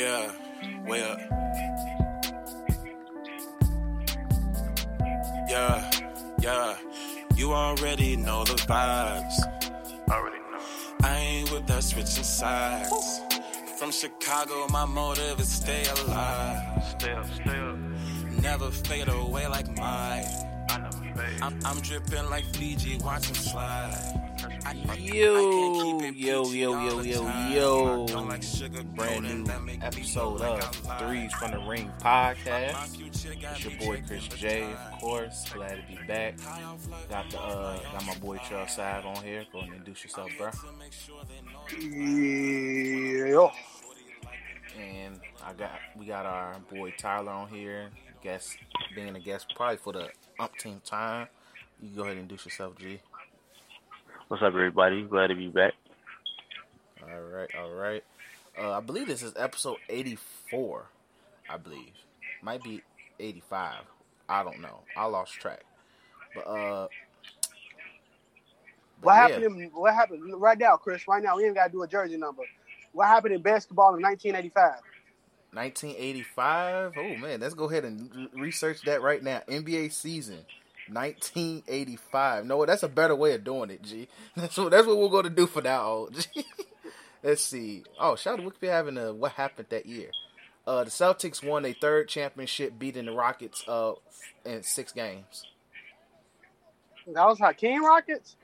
Yeah, way up. Yeah, yeah. You already know the vibes. Already know. I ain't with that switching sides. From Chicago, my motive is stay alive. Stay up, stay up. Never fade away like mine. I never fade. I'm, I'm dripping like Fiji, watch him slide. I, I- I Yo, yo, yo, yo, yo, yo. Like sugar Brand coating new that make me episode of Threes from the Ring podcast. It's your boy Chris for J, of course. Glad to be back. Got the uh, got my boy Trell Sav on here. Go and introduce yourself, bro. Yeah. And I got we got our boy Tyler on here. Guest being a guest probably for the umpteenth time. You go ahead and introduce yourself, G. What's up, everybody? Glad to be back. All right, all right. Uh, I believe this is episode eighty-four. I believe might be eighty-five. I don't know. I lost track. But uh, but What yeah. happened? In, what happened right now, Chris? Right now, we ain't got to do a jersey number. What happened in basketball in 1985? 1985. Oh man, let's go ahead and research that right now. NBA season 1985. No, that's a better way of doing it, G. That's what that's what we're going to do for now. G. let's see. Oh, shout out to Wikipedia having a what happened that year. Uh, the Celtics won a third championship, beating the Rockets uh in six games. That was Hakeem Rockets.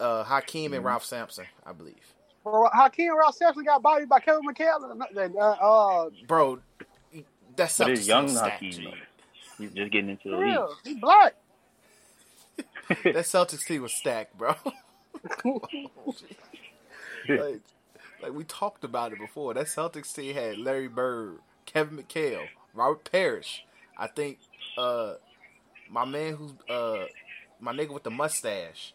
Uh, Hakeem and Ralph Sampson, I believe. Well, Hakeem Ralph Sampson got bodied by Kevin McHale. Uh, uh, Bro, that's But Celtics it's young Hakeem. He's just getting into the for league. real, he black. That Celtics team was stacked, bro. like, like we talked about it before. That Celtics team had Larry Bird, Kevin McHale, Robert Parish. I think uh my man who's uh my nigga with the mustache.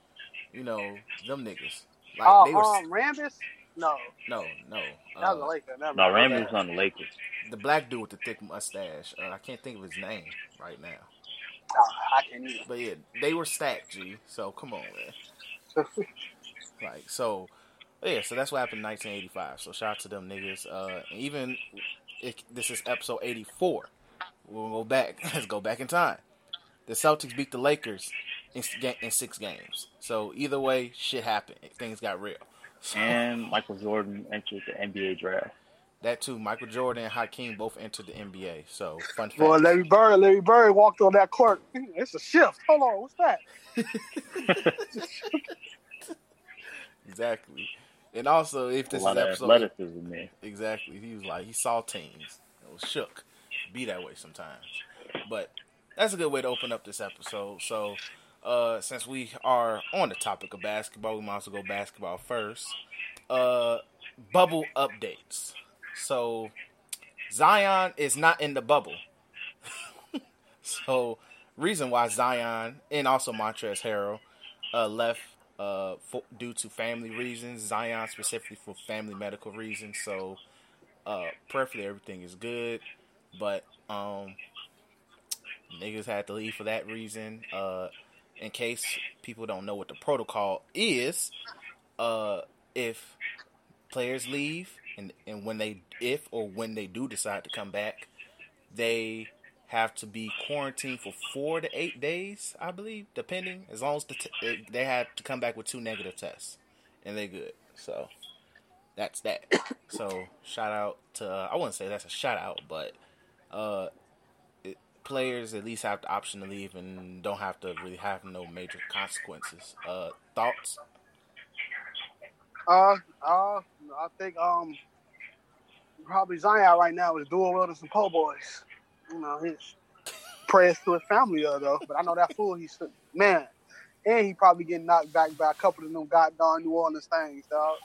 You know, them niggas. Like Uh, they were um, Rambis? No, no, no. that was Uh, a Laker. Never No, mind. Rambis on the Lakers. the black dude with the thick mustache. Uh, I can't think of his name right now. Oh, I can't either. But yeah, they were stacked, G. So come on, man. Like so, yeah. So that's what happened in 1985. So shout out to them niggas. Uh, and even if this is episode 84, we'll go back. Let's go back in time. The Celtics beat the Lakers in, in six games. So either way, shit happened. Things got real. So, And Michael Jordan entered the NBA draft. That too. Michael Jordan and Hakeem both entered the NBA. So fun fact. Boy, Larry Bird, Larry Bird walked on that court. It's a shift. Hold on, what's that? exactly. And also, if A this is lot of episode athleticism there. Exactly. He was like he saw teams. It was shook. Be that way sometimes. But that's a good way to open up this episode. So uh since we are on the topic of basketball, we might as well go basketball first. Uh bubble updates. So Zion is not in the bubble. so reason why Zion and also Montrezl Harrell uh, left uh, for, due to family reasons. Zion specifically for family medical reasons. So, uh, prayerfully everything is good, but um, niggas had to leave for that reason. Uh, in case people don't know what the protocol is, uh, if players leave and and when they if or when they do decide to come back, they have to be quarantined for four to eight days, I believe, depending. As long as the t- they- have to come back with two negative tests, and they're good. So that's that. so shout out to uh, I wouldn't say that's a shout out, but uh, it, players at least have the option to leave and don't have to really have no major consequences. Uh, thoughts? Uh, uh, I think um, probably Zion right now is doing well to some po' boys. You know, his prayers to his family though. But I know that fool. He's man, and he probably getting knocked back by a couple of them goddamn New Orleans things, dog.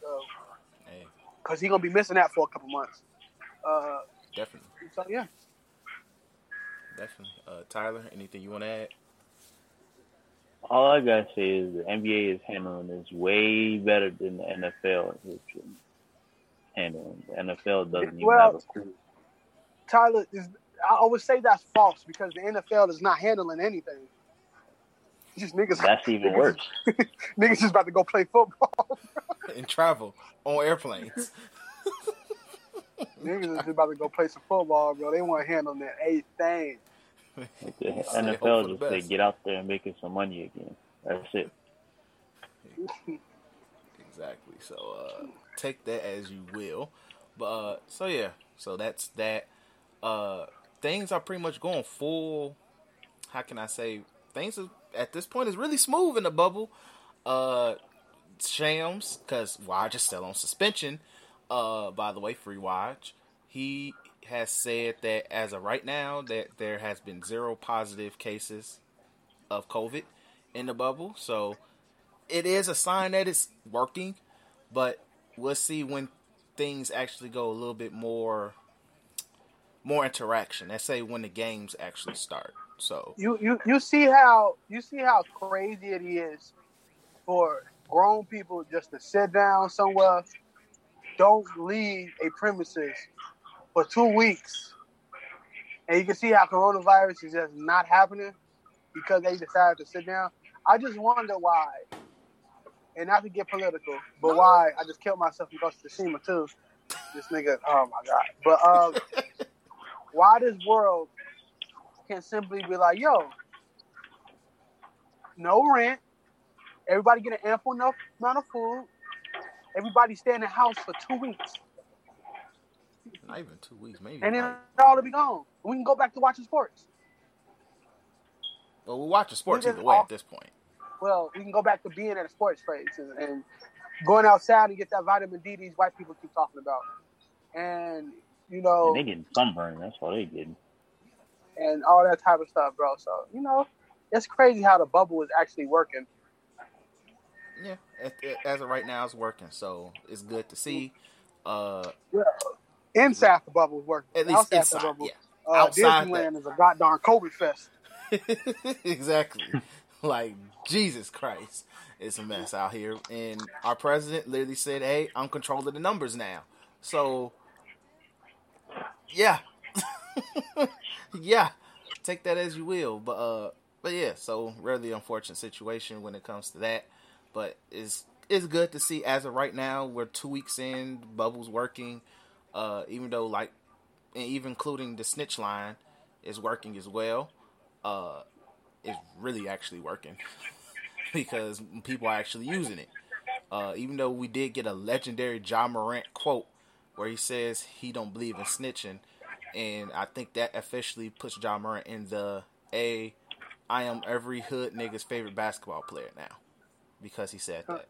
So, Hey, Cause he gonna be missing that for a couple months. Uh, definitely, so yeah. definitely. Uh, Tyler, anything you want to add? All I gotta say is the NBA is handling this way better than the NFL is handling. The NFL doesn't even Well, have a crew. Tyler is. I would say that's false because the NFL is not handling anything. Just niggas. That's even niggas- worse. Niggas just about to go play football. and travel on airplanes. Niggas is just about to go play some football, bro. They want to handle that eighth thing. The NFL just say get out there and making some money again. That's it. Exactly. So uh, take that as you will. But uh, so yeah, so that's that. Uh, things are pretty much going full. How can I say? Things are, at this point is really smooth in the bubble. Uh, Shams, because Woj is still on suspension. Uh, by the way, free Woj. He has said that as of right now that there has been zero positive cases of COVID in the bubble. So it is a sign that it's working, but we'll see when things actually go a little bit more more interaction. Let's say when the games actually start. So You you you see how you see how crazy it is for grown people just to sit down somewhere, don't leave a premises for two weeks, and you can see how coronavirus is just not happening because they decided to sit down. I just wonder why, and not to get political, but why I just killed myself because of Tsushima too. This nigga, oh my god! But um, why this world can simply be like, yo, no rent, everybody get an ample enough amount of food, everybody stay in the house for two weeks, not even two weeks, maybe. and then like- all will be gone. We can go back to watching sports. well, we're watching sports we either way all- at this point. Well, we can go back to being at a sports place and, and going outside and get that vitamin D these white people keep talking about. And you know, And they getting sunburned. That's what they getting. and all that type of stuff, bro. So you know, it's crazy how the bubble is actually working. Yeah, at, at- as of right now, it's working. So it's good to see. Uh, Inside the bubble is working. at least Outside inside, the bubble, yeah. uh, Outside Disneyland is a goddamn COVID fest. exactly. like Jesus Christ, it's a mess out here. And our president literally said, "Hey, I'm controlling the numbers now." So, yeah, yeah, take that as you will. But uh, but yeah, so really unfortunate situation when it comes to that. But it's it's good to see as of right now we're two weeks in, bubbles working. Uh, even though like, and even including the snitch line is working as well. Uh, is really actually working because people are actually using it. Uh, even though we did get a legendary Ja Morant quote where he says he don't believe in snitching, and I think that officially puts Ja Morant in the a I am every hood nigga's favorite basketball player now because he said that.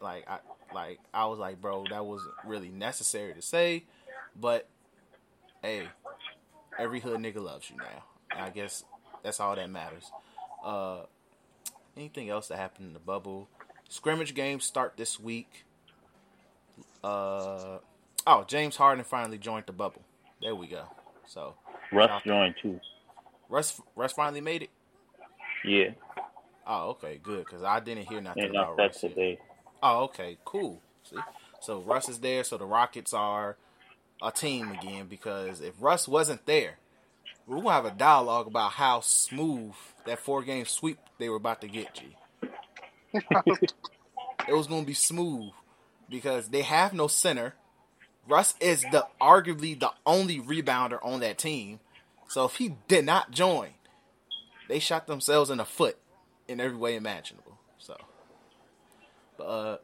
Like I like I was like, bro, that wasn't really necessary to say, but hey, every hood nigga loves you now. And I guess that's all that matters. Uh, anything else that happened in the bubble? Scrimmage games start this week. Uh, oh, James Harden finally joined the bubble. There we go. So Russ joined too. Russ, Russ finally made it. Yeah, Oh, okay, good. Because I didn't hear nothing about Russ. yet. Oh, okay, cool. See, so Russ is there, so the Rockets are a team again. Because if Russ wasn't there, we're gonna have a dialogue about how smooth that four game sweep they were about to get. G. it was gonna be smooth because they have no center. Russ is the arguably the only rebounder on that team. So if he did not join, they shot themselves in the foot in every way imaginable. So, but uh,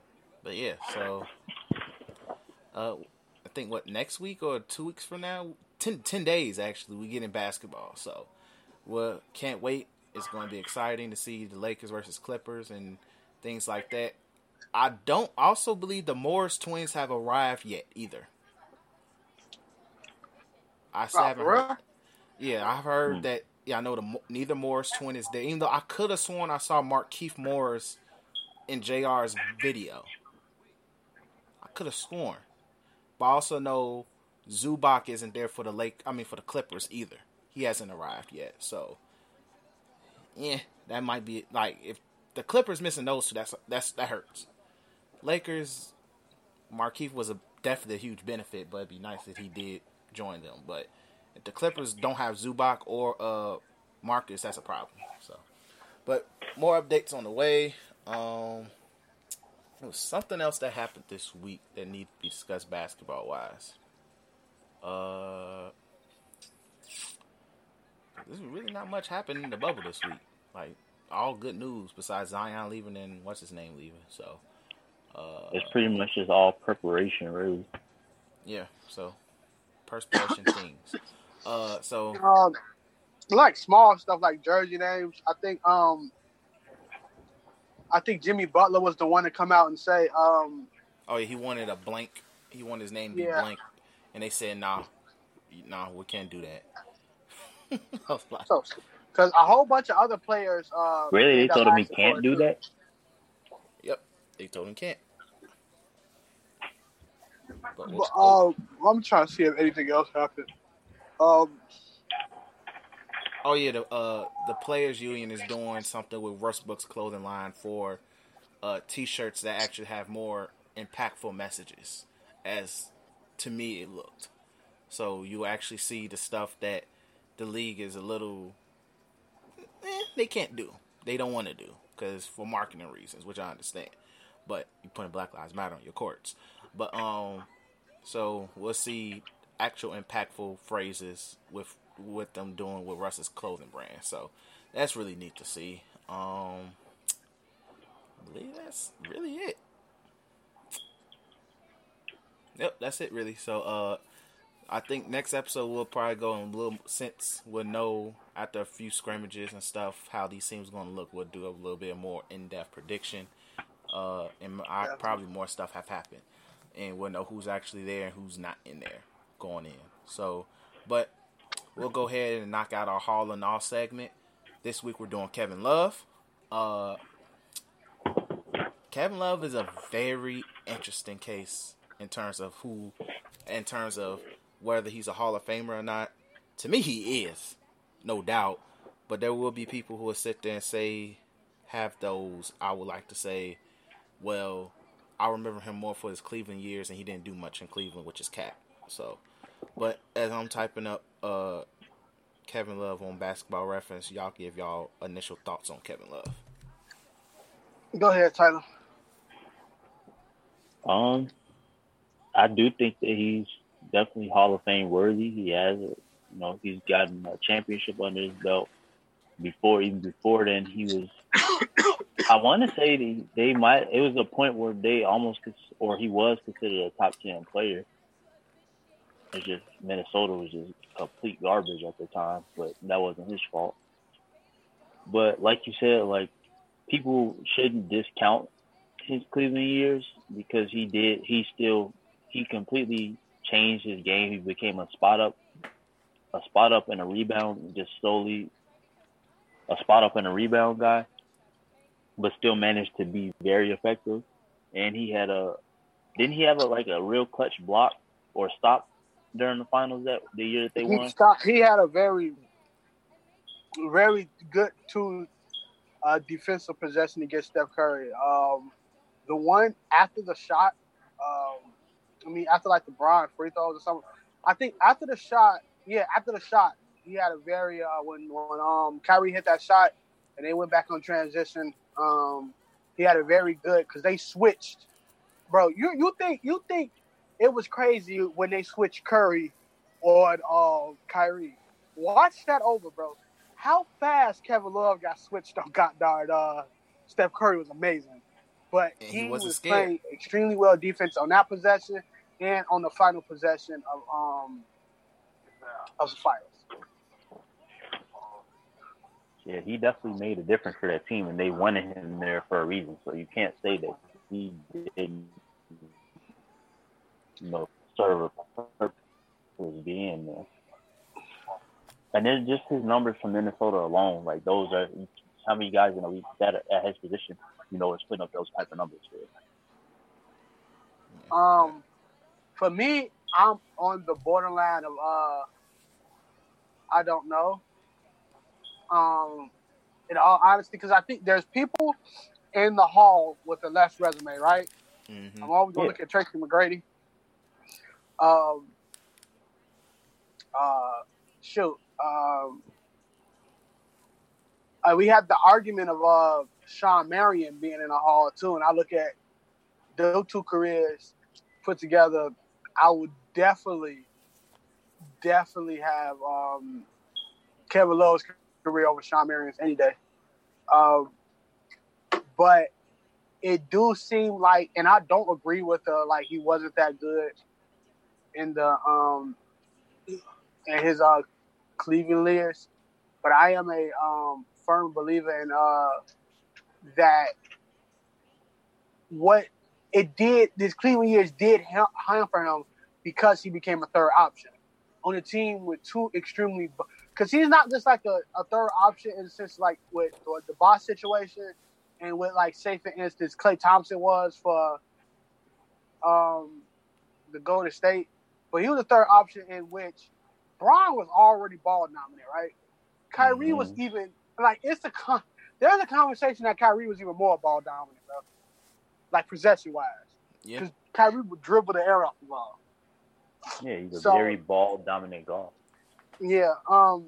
but yeah. So, uh, I think what next week or two weeks from now, 10, 10 days actually, we get in basketball. So, we can't wait. It's going to be exciting to see the Lakers versus Clippers and things like that. I don't also believe the Morris twins have arrived yet either. I Oh, haven't heard. Yeah, I've heard that. Yeah, I know the neither Morris twin is there. Even though I could have sworn I saw Markieff Morris in Jr's video. I could have sworn, but I also know Zubac isn't there for the Lake. I mean, for the Clippers either. He hasn't arrived yet. So, yeah, that might be like if the Clippers missing those two. That's that's that hurts. Lakers, Markieff was a definitely a huge benefit, but it'd be nice if he did join them. But if the Clippers don't have Zubac or uh Marcus, that's a problem. So, but more updates on the way. Um, There was something else that happened this week that needs to be discussed basketball wise. Uh, there's really not much happened in the bubble this week. Like all good news besides Zion leaving and what's his name leaving. So, uh, It's pretty much just all preparation, really. yeah. So perspiration things. Uh, so Um, like small stuff like jersey names. I think um, I think Jimmy Butler was the one to come out and say um, oh yeah, he wanted a blank. He wanted his name to be blank, and they said nah, nah, we can't do that. I like, so because a whole bunch of other players. Uh, Really? They told him he can't do too. that? Yep, they told him can't. But But, uh, I'm trying to see if anything else happened. Um, oh yeah, the uh the players union is doing something with Russ Books clothing line for uh t-shirts that actually have more impactful messages. As to me, it looked. So you actually see the stuff that the league is a little eh, they can't do. They don't want to do because for marketing reasons, which I understand. But you putting Black Lives Matter on your courts. But um, so we'll see actual impactful phrases with with them doing with Russ's clothing brand. So that's really neat to see. Um, I believe that's really it. Yep, that's it really. So uh I think next episode we'll probably go in a little since we'll know after a few scrimmages and stuff how these teams going to look. We'll do a little bit more in depth prediction, uh, and I, probably more stuff have happened, and we'll know who's actually there and who's not in there going in. So, but we'll go ahead and knock out our Hall or Nah segment. This week we're doing Kevin Love. Uh, Kevin Love is a very interesting case in terms of who, in terms of whether he's a Hall of Famer or not. To me, he is, no doubt. But there will be people who will sit there and say, have those, I would like to say, well, I remember him more for his Cleveland years and he didn't do much in Cleveland, which is cap. So, but as I'm typing up uh, Kevin Love on basketball reference, y'all give y'all initial thoughts on Kevin Love. go ahead, Tyler. Um, I do think that he's definitely Hall of Fame worthy. He has, a, you know, he's gotten a championship under his belt. Before, even before then, he was. I want to say they, they might. It was a point where they almost, or he was considered a top ten player. It's just Minnesota was just complete garbage at the time, but that wasn't his fault. But like you said, like people shouldn't discount his Cleveland years because he did. He still he completely changed his game. He became a spot up, a spot up and a rebound, just slowly a spot up and a rebound guy, but still managed to be very effective. And he had a didn't he have a like a real clutch block or stop during the finals that the year that they He won? stopped. He had a very, very good two uh, defensive possession against Steph Curry. Um, the one after the shot, um, I mean after like the Bron free throws or something. I think after the shot, yeah, after the shot, he had a very uh, when when um Kyrie hit that shot and they went back on transition. Um, he had a very good because they switched, bro. You you think you think it was crazy when they switched Curry on uh, Kyrie. Watch that over, bro. How fast Kevin Love got switched on got darn uh, Steph Curry was amazing. But And he, he wasn't was scared. playing extremely well defense on that possession and on the final possession of um of the finals. Yeah, he definitely made a difference for that team, and they wanted him there for a reason. So you can't say that he didn't, you know, serve purpose being there. And then just his numbers from Minnesota alone, like those are how many guys in the league that are at his position, you know, is putting up those type of numbers. For Um, for me, I'm on the borderline of uh, I don't know. Um, in all honesty, because I think there's people in the hall with a less resume, right? hmm I'm always gonna Yeah. look at Tracy McGrady. Um, uh, shoot. Um, uh, we had the argument of uh Shawn Marion being in the hall too, and I look at those two careers put together, I would definitely, definitely have um, Kevin Love's career over Shawn Marion's any day. Um, but it do seem like, and I don't agree with uh, like he wasn't that good in the um in his uh Cleveland years, but I am a um firm believer in uh that what it did this Cleveland years did help for him because he became a third option on a team with two extremely because he's not just like a, a third option in the sense like with, with the boss situation and with like say for instance Klay Thompson was for um the Golden State, but he was a third option in which Bron was already ball dominant, right? Kyrie mm-hmm. was even like it's a con- there's a conversation that Kyrie was even more ball dominant, bro. Like possession wise, yeah. Because Kyrie would dribble the air off the ball. Yeah, he's a so, very ball dominant golf. Yeah, um,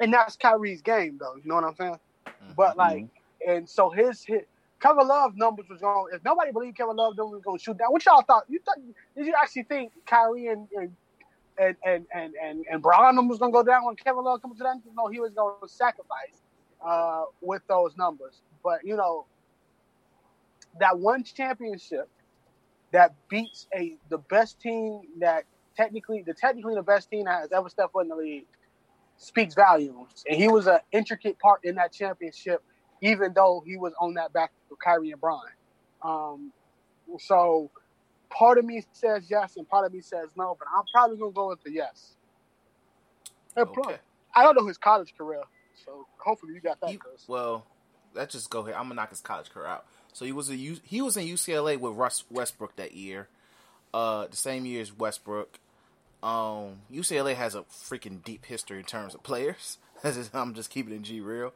and that's Kyrie's game, though. You know what I'm saying? Mm-hmm. But like, and so his hit Kevin Love numbers was going. If nobody believed Kevin Love numbers was going to shoot down, what y'all thought? You thought? Did you actually think Kyrie and and and and and and, and Brown numbers going to go down when Kevin Love comes to that? No, he was going to sacrifice uh, with those numbers. But you know, that one championship that beats a the best team that technically the technically the best team that has ever stepped foot in the league speaks volumes. And he was an intricate part in that championship, even though he was on that back with Kyrie and Bron. Um, so part of me says yes and part of me says no, but I'm probably gonna go with the yes. And Okay. I don't know his college career, so hopefully you got that. He, well, let's just go here. I'm gonna knock his college career out. So he was a he was in UCLA with Russ Westbrook that year, uh, the same year as Westbrook. Um, UCLA has a freaking deep history in terms of players. I'm just keeping it G real.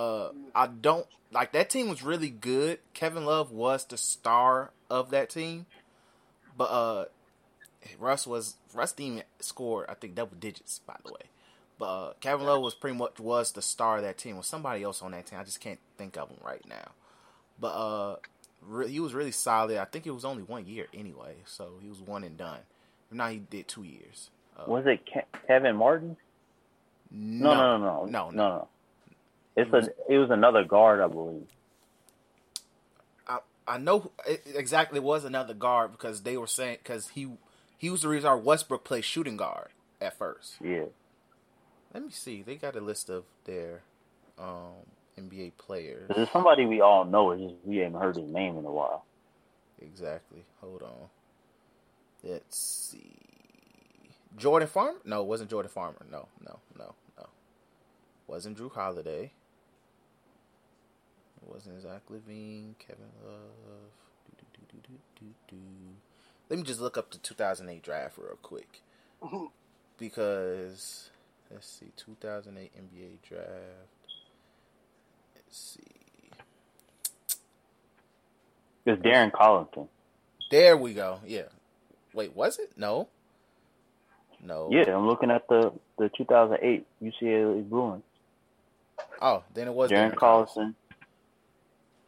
Uh, I don't like that team was really good. Kevin Love was the star of that team, but uh, Russ was Russ didn't score I think double digits by the way. But uh, Kevin Love was pretty much was the star of that team. Was somebody else on that team? I just can't think of him right now. But uh, re- he was really solid. I think it was only one year anyway, so he was one and done. Now he did two years. Uh, was it Ke- Kevin Martin? No, no, no, no, no, no. no. It's it was, a, it was another guard, I believe. I I know it exactly it was another guard because they were saying because he he was the reason our Westbrook played shooting guard at first. Yeah. Let me see. They got a list of their um, NBA players. There's somebody we all know. It's just we haven't heard his name in a while. Exactly. Hold on. Let's see. Jordan Farmar? No, it wasn't Jordan Farmar. No, no, no, no. Wasn't Jrue Holiday. It wasn't Zach LaVine, Kevin Love. Do, do, do, Let me just look up the 2008 draft real quick. Mm-hmm. Because, let's see, 2008 NBA draft. Let's see. It's Darren Collison. There we go. Yeah. Wait, was it? No. No. Yeah, I'm looking at the the 2008 UCLA Bruins. Oh, then it was Darren, Darren Collison.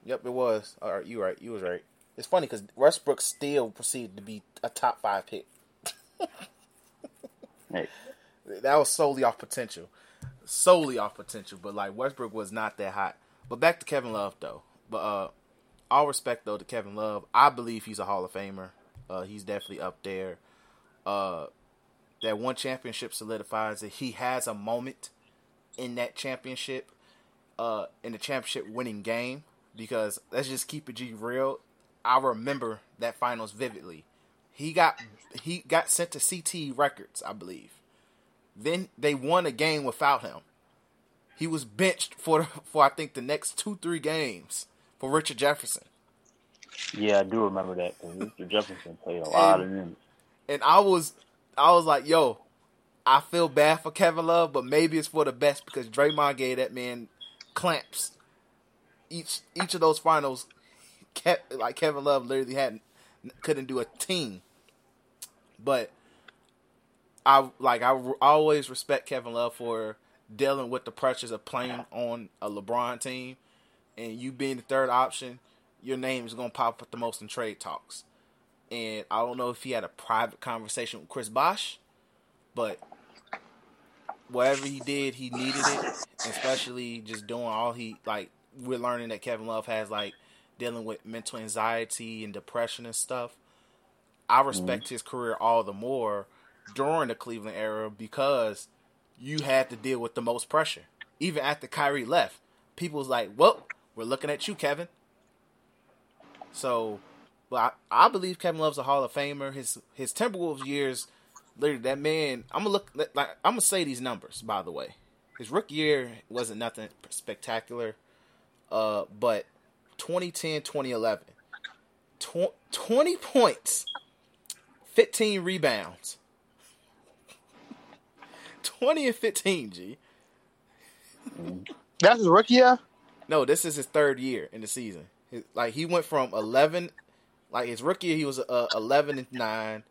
Yep, it was. All right, you right. You was right. It's funny because Westbrook still proceeded to be a top five pick. hey. That was solely off potential, solely off potential. But like Westbrook was not that hot. But back to Kevin Love though. But uh, all respect though to Kevin Love, I believe he's a Hall of Famer. Uh, he's definitely up there. Uh, that one championship solidifies that he has a moment in that championship, uh, in the championship winning game. Because let's just keep it G real. I remember that finals vividly. He got he got sent to CT Records, I believe. Then they won a game without him. He was benched for for I think the next two three games for Richard Jefferson. Yeah, I do remember that. Mr. Jefferson played a lot and, of minutes. And I was, I was like, yo, I feel bad for Kevin Love, but maybe it's for the best because Draymond gave that man clamps. Each each of those finals, kept like Kevin Love literally hadn't couldn't do a team. But I like I, always respect Kevin Love for dealing with the pressures of playing on a LeBron team and you being the third option your name is gonna pop up the most in trade talks. And I don't know if he had a private conversation with Chris Bosh, but whatever he did, he needed it, especially just doing all he like. We're learning that Kevin Love has like dealing with mental anxiety and depression and stuff. I mm-hmm. respect his career all the more during the Cleveland era because you had to deal with the most pressure. Even after Kyrie left, people was like, "Well, we're looking at you, Kevin." So, but I, I believe Kevin Love's a Hall of Famer. His his Timberwolves years, literally, that man. I'm gonna look like I'm gonna say these numbers. By the way, his rookie year wasn't nothing spectacular, uh, but 2010, 2011, tw- 20 points, 15 rebounds, 20 and 15. G. That's his rookie year. No, this is his third year in the season. His- like he went from 11, like his rookie year, he was uh, 11 and 9.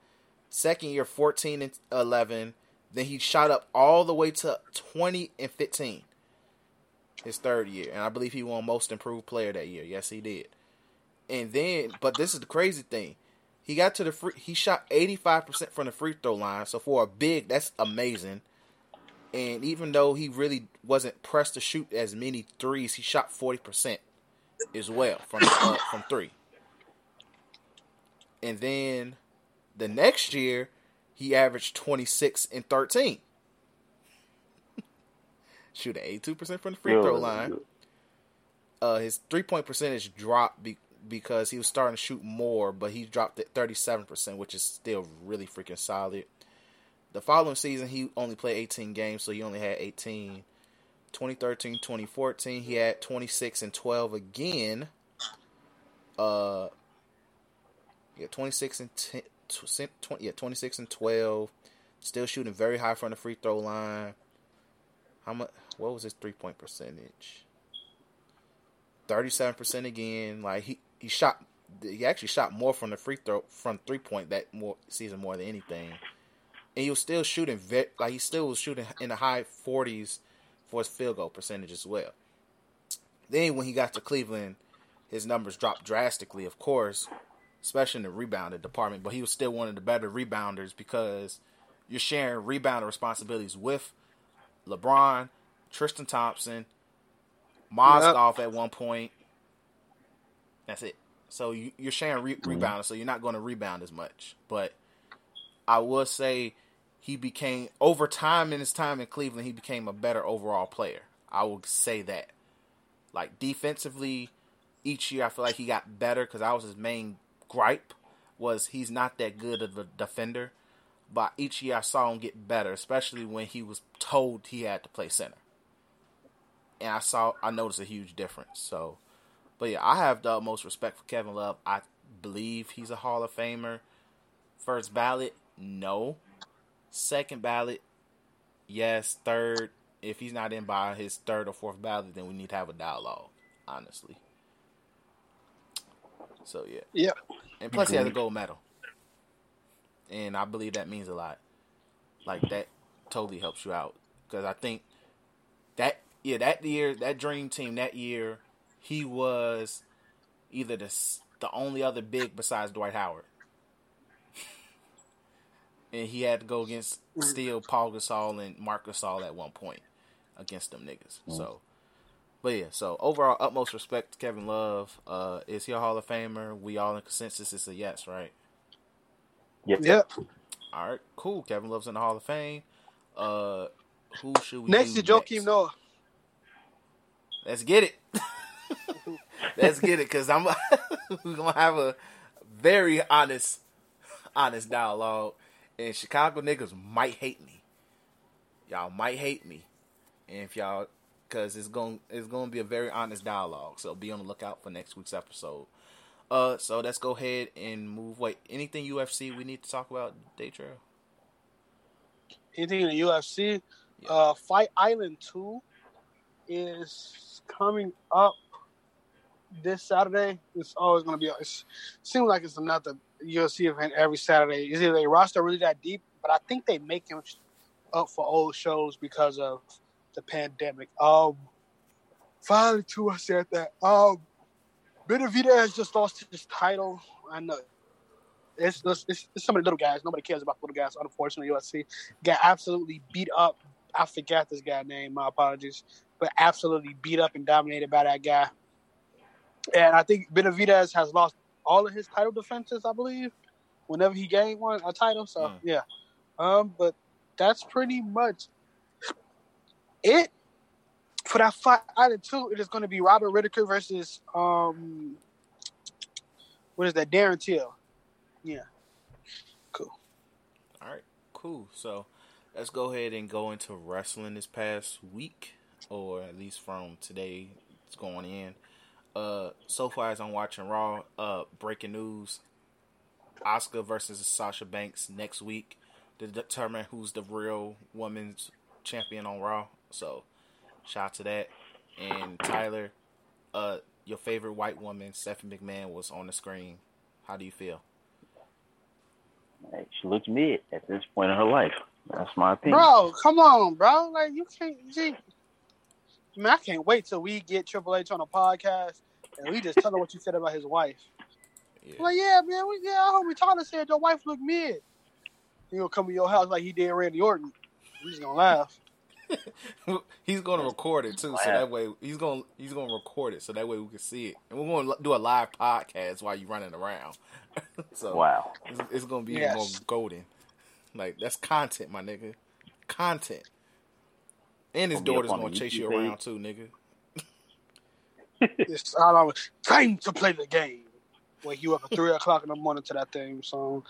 Second year, 14 and 11. Then he shot up all the way to 20 and 15. His third year, and I believe he won Most Improved Player that year. Yes, he did. And then, but this is the crazy thing. He got to the free. He shot 85% from the free throw line. So for a big, that's amazing. And even though he really wasn't pressed to shoot as many threes, he shot 40% as well from uh, from three. And then the next year, he averaged 26 and 13. Shooting 82% from the free throw line. Uh, his three point percentage dropped be- because he was starting to shoot more, but he dropped at 37%, which is still really freaking solid. The following season, he only played 18 games, so he only had 18. 2013, 2014, he had 26 and 12 again. Uh, yeah, 26 and 10, 20, yeah, 26 and 12. Still shooting very high from the free throw line. How much? What was his three point percentage? 37% again. Like he he shot he actually shot more from the free throw from three point that more season more than anything. And he was still shooting like he still was shooting in the high 40s for his field goal percentage as well. Then when he got to Cleveland, his numbers dropped drastically, of course, especially in the rebounding department, but he was still one of the better rebounders because you're sharing rebounding responsibilities with LeBron, Tristan Thompson, Mozgov at one point. That's it. So you, you're sharing re- mm-hmm. rebounding, so you're not going to rebound as much. But I will say he became over time in his time in Cleveland, he became a better overall player. I will say that. Like defensively, each year I feel like he got better because I was his main gripe was he's not that good of a defender. But each year I saw him get better, especially when he was told he had to play center. And I saw I noticed a huge difference. So but yeah, I have the utmost respect for Kevin Love. I believe he's a Hall of Famer. First ballot, no. Second ballot, yes. Third, if he's not in by his third or fourth ballot, then we need to have a dialogue, honestly. So yeah. Yeah. And plus he has a gold medal. And I believe that means a lot. Like that totally helps you out. Because I think that yeah, that year, that dream team that year, he was either the the only other big besides Dwight Howard, and he had to go against still Pau Gasol and Marc Gasol at one point against them niggas. So, but yeah, so overall, utmost respect to Kevin Love. Uh, is he a Hall of Famer? We all in consensus. It's a yes, right? Yep. Yep. All right, cool. Kevin Love's in the Hall of Fame. Uh, who should we Next do is Joakim next? Noah. Let's get it. Let's get it, cause I'm we're gonna have a very honest, honest dialogue, and Chicago niggas might hate me. Y'all might hate me, and if y'all, cause it's gonna it's gonna be a very honest dialogue. So be on the lookout for next week's episode. Uh, so let's go ahead and move. Wait, anything UFC we need to talk about? Day Trail. Anything in the UFC? Uh, Fight Island 2 is coming up this Saturday. It's always going to be, it seems like it's another UFC event every Saturday. Is it a roster really that deep? But I think they make him up for old shows because of the pandemic. Um, finally, too, I said that. Um, Benavidez just lost his title. I know. It's, it's, it's, some of the little guys. Nobody cares about little guys. Unfortunately, UFC got absolutely beat up. I forgot this guy's name. My apologies, but absolutely beat up and dominated by that guy. And I think Benavidez has lost all of his title defenses. I believe whenever he gained one a title. So Hmm. yeah, um, but that's pretty much it for that fight. Out of two, it is going to be Robert Whitaker versus um, what is that? Darren Till. Yeah, cool. All right, cool. So let's go ahead and go into wrestling this past week, or at least from today, it's going in. Uh, so far as I'm watching Raw, uh, breaking news: Asuka versus Sasha Banks next week to determine who's the real women's champion on Raw. So, shout out to that. And Tyler, uh, your favorite white woman, Stephanie McMahon, was on the screen. How do you feel? Hey, she looks mid at this point in her life. That's my opinion. Bro, come on, bro. Like you can't. See, man, I can't wait till we get Triple H on a podcast and we just tell her what you said about his wife. Yeah. Like, yeah, man, we, yeah, I homie Tyler said your wife look mid. He gonna come to your house like he did Randy Orton. He's gonna laugh. he's gonna record it too, so that way he's gonna he's gonna record it so that way we can see it, and we're gonna do a live podcast while you're running around. so Wow. it's, it's gonna be Yes. more golden. Like that's content, my nigga. Content. And his Gonna be up daughter's gonna the chase you YouTube around too, nigga. It's all over. Time to play the game. Wake you up at three o'clock in the morning to that theme song.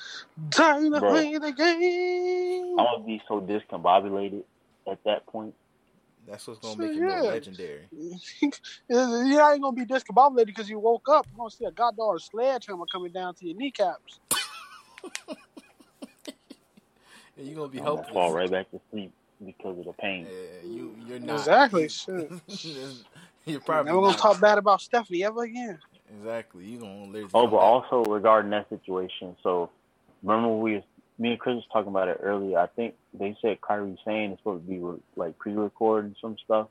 Time to Bro. play the game. I'm gonna be so discombobulated at that point. That's what's gonna So, make you more legendary. you ain't gonna be discombobulated because you woke up. You're gonna see a goddamn sledgehammer coming down to your kneecaps. And you're gonna be I'm gonna helpless. fall right back to sleep because of the pain. Yeah, you you're not Exactly. Shit. you're probably Never gonna not. talk bad about Stephanie ever again. Exactly. You gonna literally. Oh, but back. also regarding that situation, so remember we was, me and Chris was talking about it earlier. I think they said Kairi Sane is supposed to be like pre-recording some stuff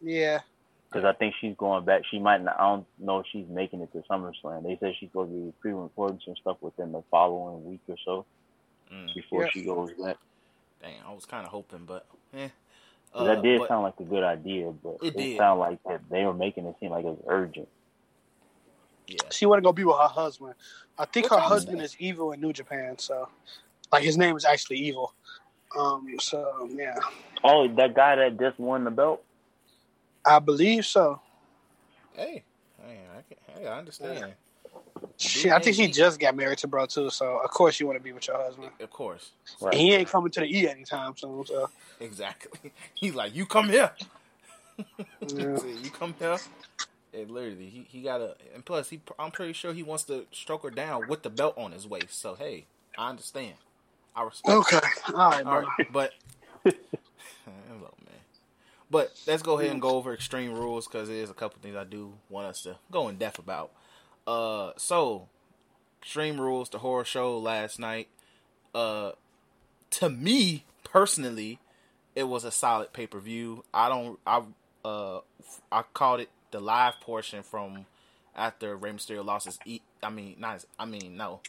Yeah. because I think she's going back. She might not. I don't know if she's making it to SummerSlam. They said she's supposed to be pre-recording some stuff within the following week or so Mm, before Yeah. she goes back. dang, I was kind of hoping, but eh. 'Cause Uh, that did but- sound like a good idea, but It it, did. sounded like that they were making it seem like it was urgent. Yeah. She wanna go be with her husband. I think What her husband is husband that? is evil in New Japan, so like his name is actually evil. Um so yeah. Oh, that guy that just won the belt. I believe so. Hey, hey, I, can, hey, I understand. She, I think she just got married to bro too, so of course you want to be with your husband. Of course, Right. He ain't coming to the E anytime soon. So exactly. He's like, you come here. yeah. You come here. And literally, he, he got a, and plus, he I'm pretty sure he wants to stroke her down with the belt on his waist. So hey, I understand. I respect. okay, all right, All bro. but hello, man. But let's go ahead and go over extreme rules because there's a couple things I do want us to go in depth about. Uh, so extreme rules, the horror show last night. Uh, to me personally, it was a solid pay per view. I don't, I, uh, I called it the live portion from after Rey Mysterio lost his. E- I mean, not. His, I mean, no.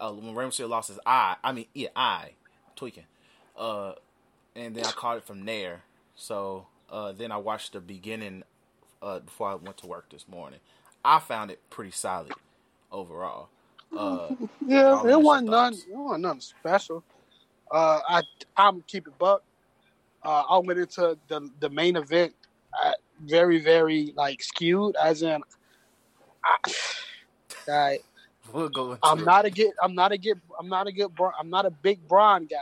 Uh, when Rey Mysterio lost his eye. I mean, yeah, eye tweaking. Uh, and then I caught it from there. So uh, then I watched the beginning uh, before I went to work this morning. I found it pretty solid overall. Uh, Yeah, it wasn't none. It wasn't nothing special. Uh, I I'm keep it buck. Uh, I went into the the main event uh, very very like skewed, as in, I, I we'll I'm not a get I'm not a get I'm not a good I'm not a big Braun guy,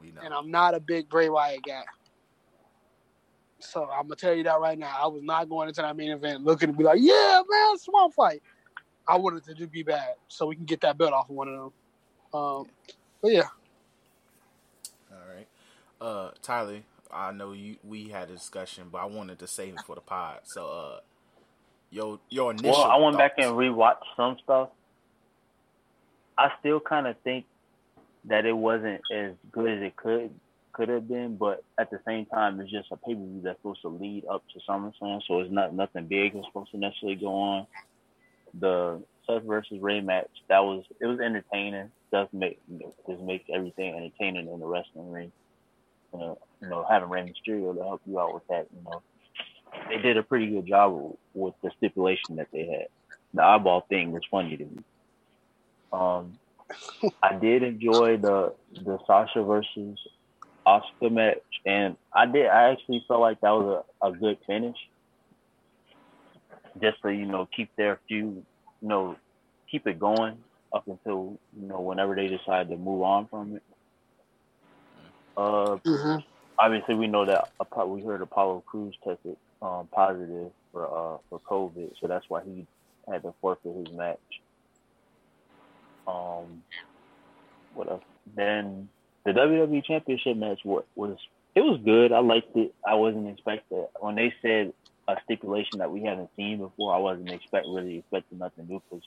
We know. and I'm not a big Bray Wyatt guy. So I'm gonna tell you that right now. I was not going into that main event looking to be like, yeah, man, swamp fight. I wanted to do be bad so we can get that belt off of one of them. Um, but yeah, All right, uh, Tyler. I know you. We had a discussion, but I wanted to save it for the pod. So, uh, your your initial. Well, I went back thoughts. and rewatched some stuff. I still kind of think that it wasn't as good as it could could have been, but at the same time, it's just a pay per view that's supposed to lead up to SummerSlam, so it's not nothing big that's supposed to necessarily go on. The Seth versus Rey match that was it was entertaining. Does make just make everything entertaining in the wrestling ring. Uh, you know, having Rey Mysterio to help you out with that, you know, they did a pretty good job with the stipulation that they had. The eyeball thing was funny to me. Um, I did enjoy the the Sasha versus Asuka match, and I did. I actually felt like that was a, a good finish, just to you know keep their feud, you know, keep it going up until you know whenever they decide to move on from it. Uh, hmm obviously we know that we heard Apollo Crews tested um, positive for uh, for COVID, so that's why he had to forfeit his match. Um, what else? Then the WWE Championship match wa- was it was good. I liked it. I wasn't expecting when they said a stipulation that we haven't seen before. I wasn't expect really expecting nothing new because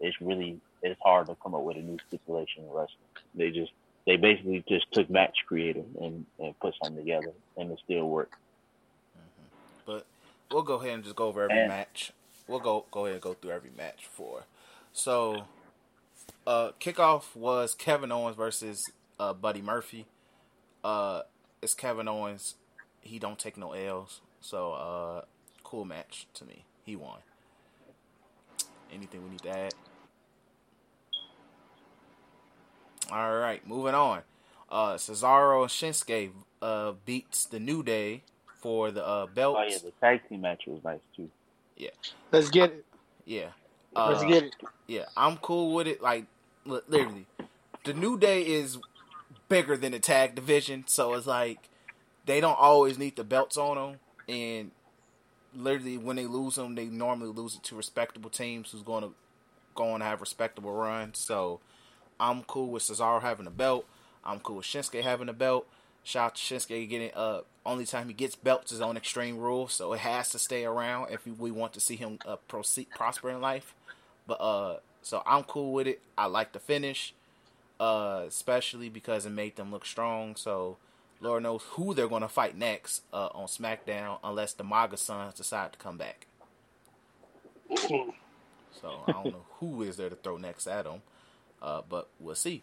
it's really it's hard to come up with a new stipulation in wrestling. They just they basically just took match creator and, and put something together and it still worked. But we'll go ahead and just go over every And- match. We'll go go ahead and go through every match for. So, uh, kickoff was Kevin Owens versus uh, Buddy Murphy. Uh, it's Kevin Owens. He don't take no L's. So, uh, cool match to me. He won. Anything we need to add? All right, moving on. Uh, Cesaro and Shinsuke uh, beats the New Day for the uh, belts. Oh yeah, the tag team match was nice too. Yeah, let's get it. Yeah. Let's Uh, get it. Yeah, I'm cool with it. Like, literally, the New Day is bigger than the tag division, so it's like they don't always need the belts on them, and literally when they lose them, they normally lose it to respectable teams who's going to go on to have respectable runs. So I'm cool with Cesaro having a belt. I'm cool with Shinsuke having a belt. Shout out to Shinsuke getting uh only time he gets belts is on Extreme Rules, so it has to stay around if we want to see him uh, proceed prosper in life. But uh, so I'm cool with it. I like the finish, uh, especially because it made them look strong. So Lord knows who they're gonna fight next uh, on SmackDown, unless the MAGA Sons decide to come back. So I don't know who is there to throw next at them, uh, but we'll see.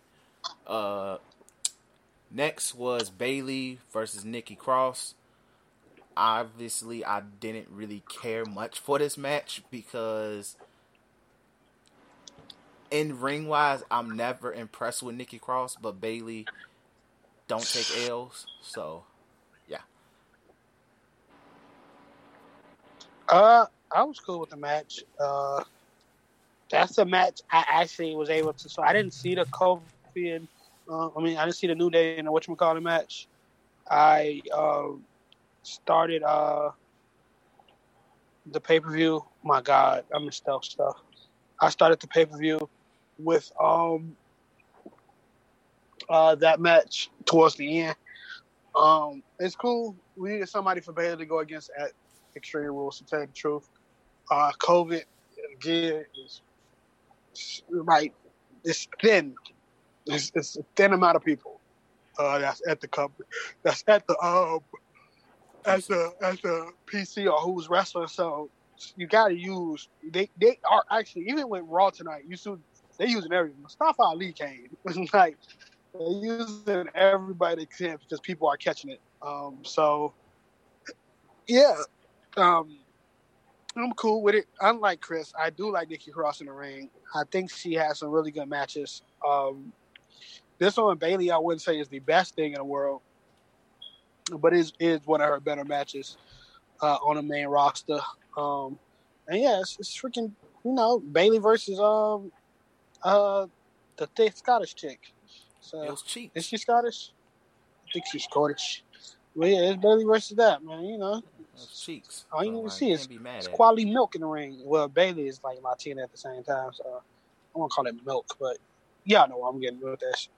Uh, next was Bayley versus Nikki Cross. Obviously, I didn't really care much for this match because, in ring wise, I'm never impressed with Nikki Cross, but Bayley don't take L's. So, yeah. Uh, I was cool with the match. Uh, that's a match I actually was able to. So I didn't see the Kofi and uh, I mean I didn't see the New Day and the what you call match. I uh, started uh, the pay per view. My God, I missed out stuff. I started the pay per view with um uh, that match towards the end. Um, it's cool. We needed somebody for Bayley to go against at Extreme Rules to tell you the truth. Uh, COVID again is like it's thin. It's, it's a thin amount of people uh, that's at the company. That's at the um at the at the PC or who's wrestling. So you got to use they they are actually even with Raw tonight. You see they using everything. Mustafa Ali came. like they're using everybody can because people are catching it. Um, so yeah, um, I'm cool with it. Unlike Chris, I do like Nikki Cross in the ring. I think she has some really good matches. Um, this one, Bayley, I wouldn't say is the best thing in the world, but is is one of her better matches uh, on the main roster. Um, and yeah, it's, it's freaking you know Bayley versus um uh the thick Scottish chick. So It was cheap. is she Scottish? I think she's Scottish. Well, yeah, it's Bayley versus that man. You know, cheeks. all you So, need to like, see is can't be mad it's at it. quality milk in the ring. Well, Bayley is like Latina at the same time, so I won't call it milk, but y'all know what I'm getting with this.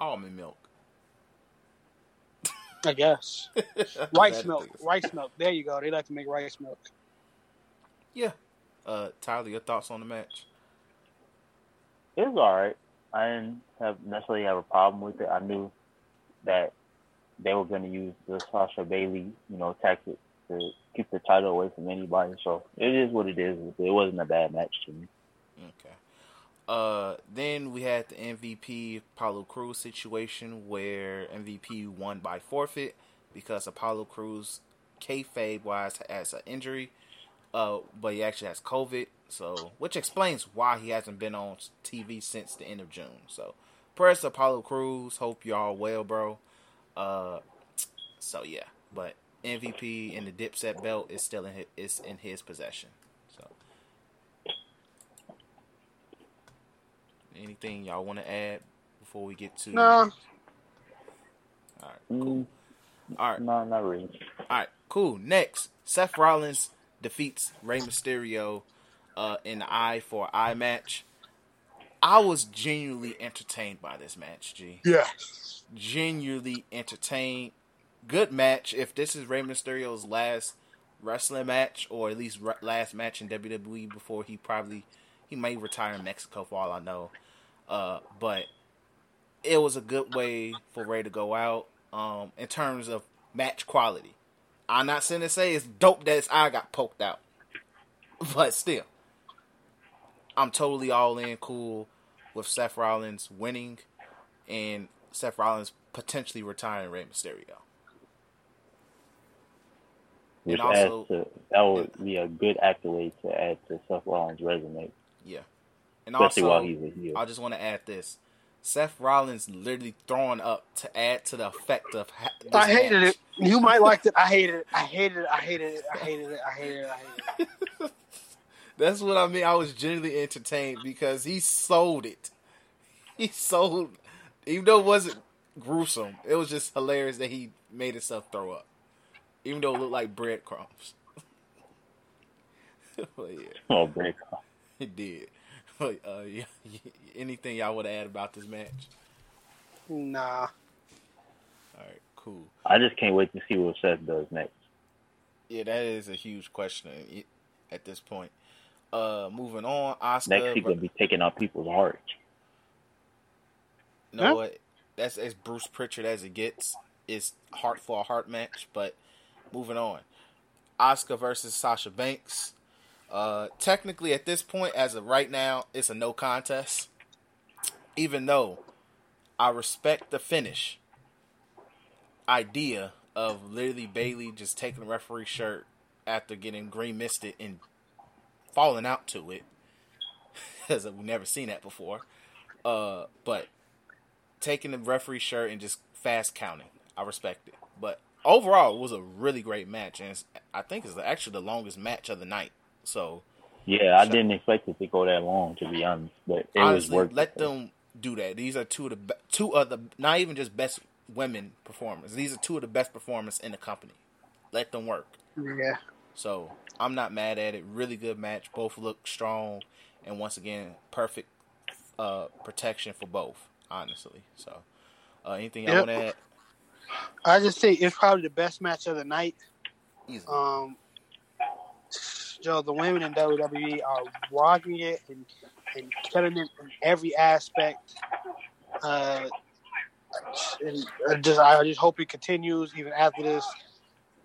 almond milk. I guess rice milk, rice milk. There you go. They like to make rice milk. Yeah. Uh, Tyler, your thoughts on the match? It was all right. I didn't have necessarily have a problem with it. I knew that they were going to use the Sasha Bayley, you know, tactic to keep the title away from anybody. So it is what it is. It wasn't a bad match to me. Okay. Uh, then we had the MVP Apollo Crews situation where MVP won by forfeit because Apollo Crews, kayfabe wise, has an injury, uh, but he actually has COVID. So, which explains why he hasn't been on TV since the end of June. So, prayers to Apollo Crews. Hope y'all well, bro. Uh, so yeah, but MVP and the Dipset belt is still in his, is in his possession. So, anything y'all want to add before we get to? No, All right, cool. Mm, All right, no, not really. all right, cool. Next, Seth Rollins defeats Rey Mysterio uh, in the eye for eye match. I was genuinely entertained by this match, G. yeah, Genuinely entertained. Good match. If this is Rey Mysterio's last wrestling match, or at least last match in WWE before he probably he may retire in Mexico for all I know. Uh, but it was a good way for Rey to go out um, in terms of match quality. I'm not saying to say it's dope that his eye got poked out, but still, I'm totally all in cool with Seth Rollins winning and Seth Rollins potentially retiring Rey Mysterio. Which And also- adds to that would be a good accolade to add to Seth Rollins' resume, Yeah, and especially also while he's a heel. I just want to add this: Seth Rollins literally throwing up to add to the effect of. Ha- this I hated match. it. You might like it. I hated it. I hated it. I hated it. I hated it. I hated it. I hated it. That's what I mean. I was genuinely entertained because he sold it. He sold, even though it wasn't gruesome, it was just hilarious that he made himself throw up, even though it looked like breadcrumbs. but yeah, Oh, break. it did. But uh, yeah, anything y'all would add about this match? Nah. All right, cool. I just can't wait to see what Seth does next. Yeah, that is a huge question at this point. Uh, moving on, Asuka. Next, he's gonna be taking out people's hearts. You know Huh? what? That's as Bruce Pritchard as it gets. It's heart for a heart match, but moving on. Asuka versus Sasha Banks. Uh, technically, at this point, as of right now, it's a no contest. Even though I respect the finish idea of literally Bayley just taking the referee shirt after getting green misted and falling out to it, because we've never seen that before. Uh, but taking the referee shirt and just fast counting. I respect it. But overall, it was a really great match, and it's, I think it's actually the longest match of the night. So Yeah, I So- didn't expect it to go that long, to be honest. But it was honestly, worth let it. them do that. These are two of the two of the not even just best women performers. These are two of the best performers in the company. Let them work. Yeah. So I'm not mad at it. Really good match. Both look strong, and once again, perfect uh, protection for both. Honestly. So uh, anything y'all Yep. want to add? I just think it's probably the best match of the night. Easily. Um, Joe, the women in WWE are rocking it and, and killing it in every aspect. Uh, and I just I just hope it continues even after this.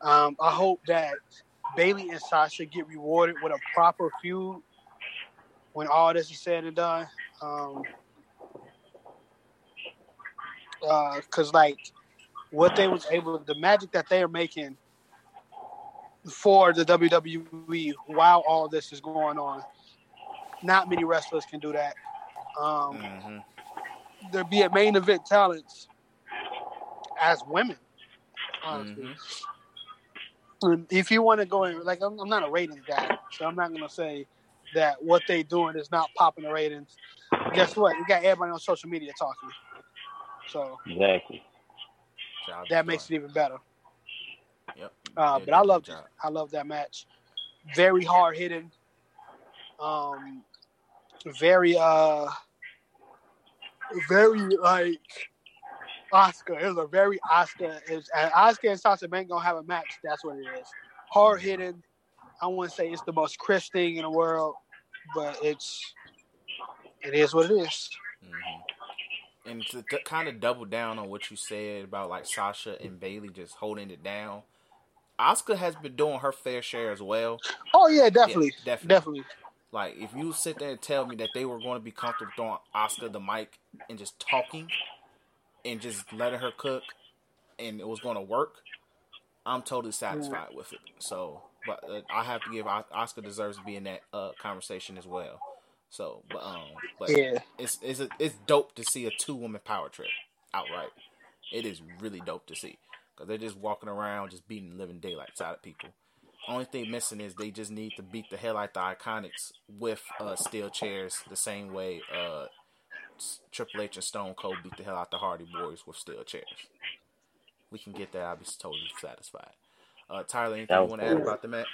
Um, I hope that Bayley and Sasha get rewarded with a proper feud when all this is said and done. Um, because like what they was able, the magic that they are making for the WWE while all this is going on. Not many wrestlers can do that. Um, hmm there be a main event talents as women. Honestly. Mhm. And if you want to go in, like I'm, I'm not a ratings guy, so I'm not gonna say that what they doing is not popping the ratings. Guess what? You got everybody on social media talking, so Exactly. Job that makes it even better. Yep. Uh, but I love. I love that match. Very hard hitting. Um, very uh, very like Asuka. It was a very Asuka. Is Asuka and Sasha Banks gonna have a match. That's what it is. Hard hitting. I wouldn't say it's the most crisp thing in the world, but it's it is what it is. Mhm. And to, to kind of double down on what you said about like Sasha and Bayley just holding it down, Asuka has been doing her fair share as well. Oh yeah, definitely, Yeah, definitely. definitely. Like if you sit there and tell me that they were going to be comfortable throwing Asuka the mic and just talking and just letting her cook and it was going to work, I'm totally satisfied with it. So, but uh, I have to give Asuka deserves to be in that uh, conversation as well. So, but um, but Yeah. it's it's a, it's dope to see a two woman power trip outright. It is really dope to see because they're just walking around just beating the living daylights out of people. Only thing missing is they just need to beat the hell out the Iconics with uh, steel chairs the same way uh, Triple H and Stone Cold beat the hell out the Hardy Boys with steel chairs. We can get that. I'll be totally satisfied. Uh, Tyler, anything you want to add about the match?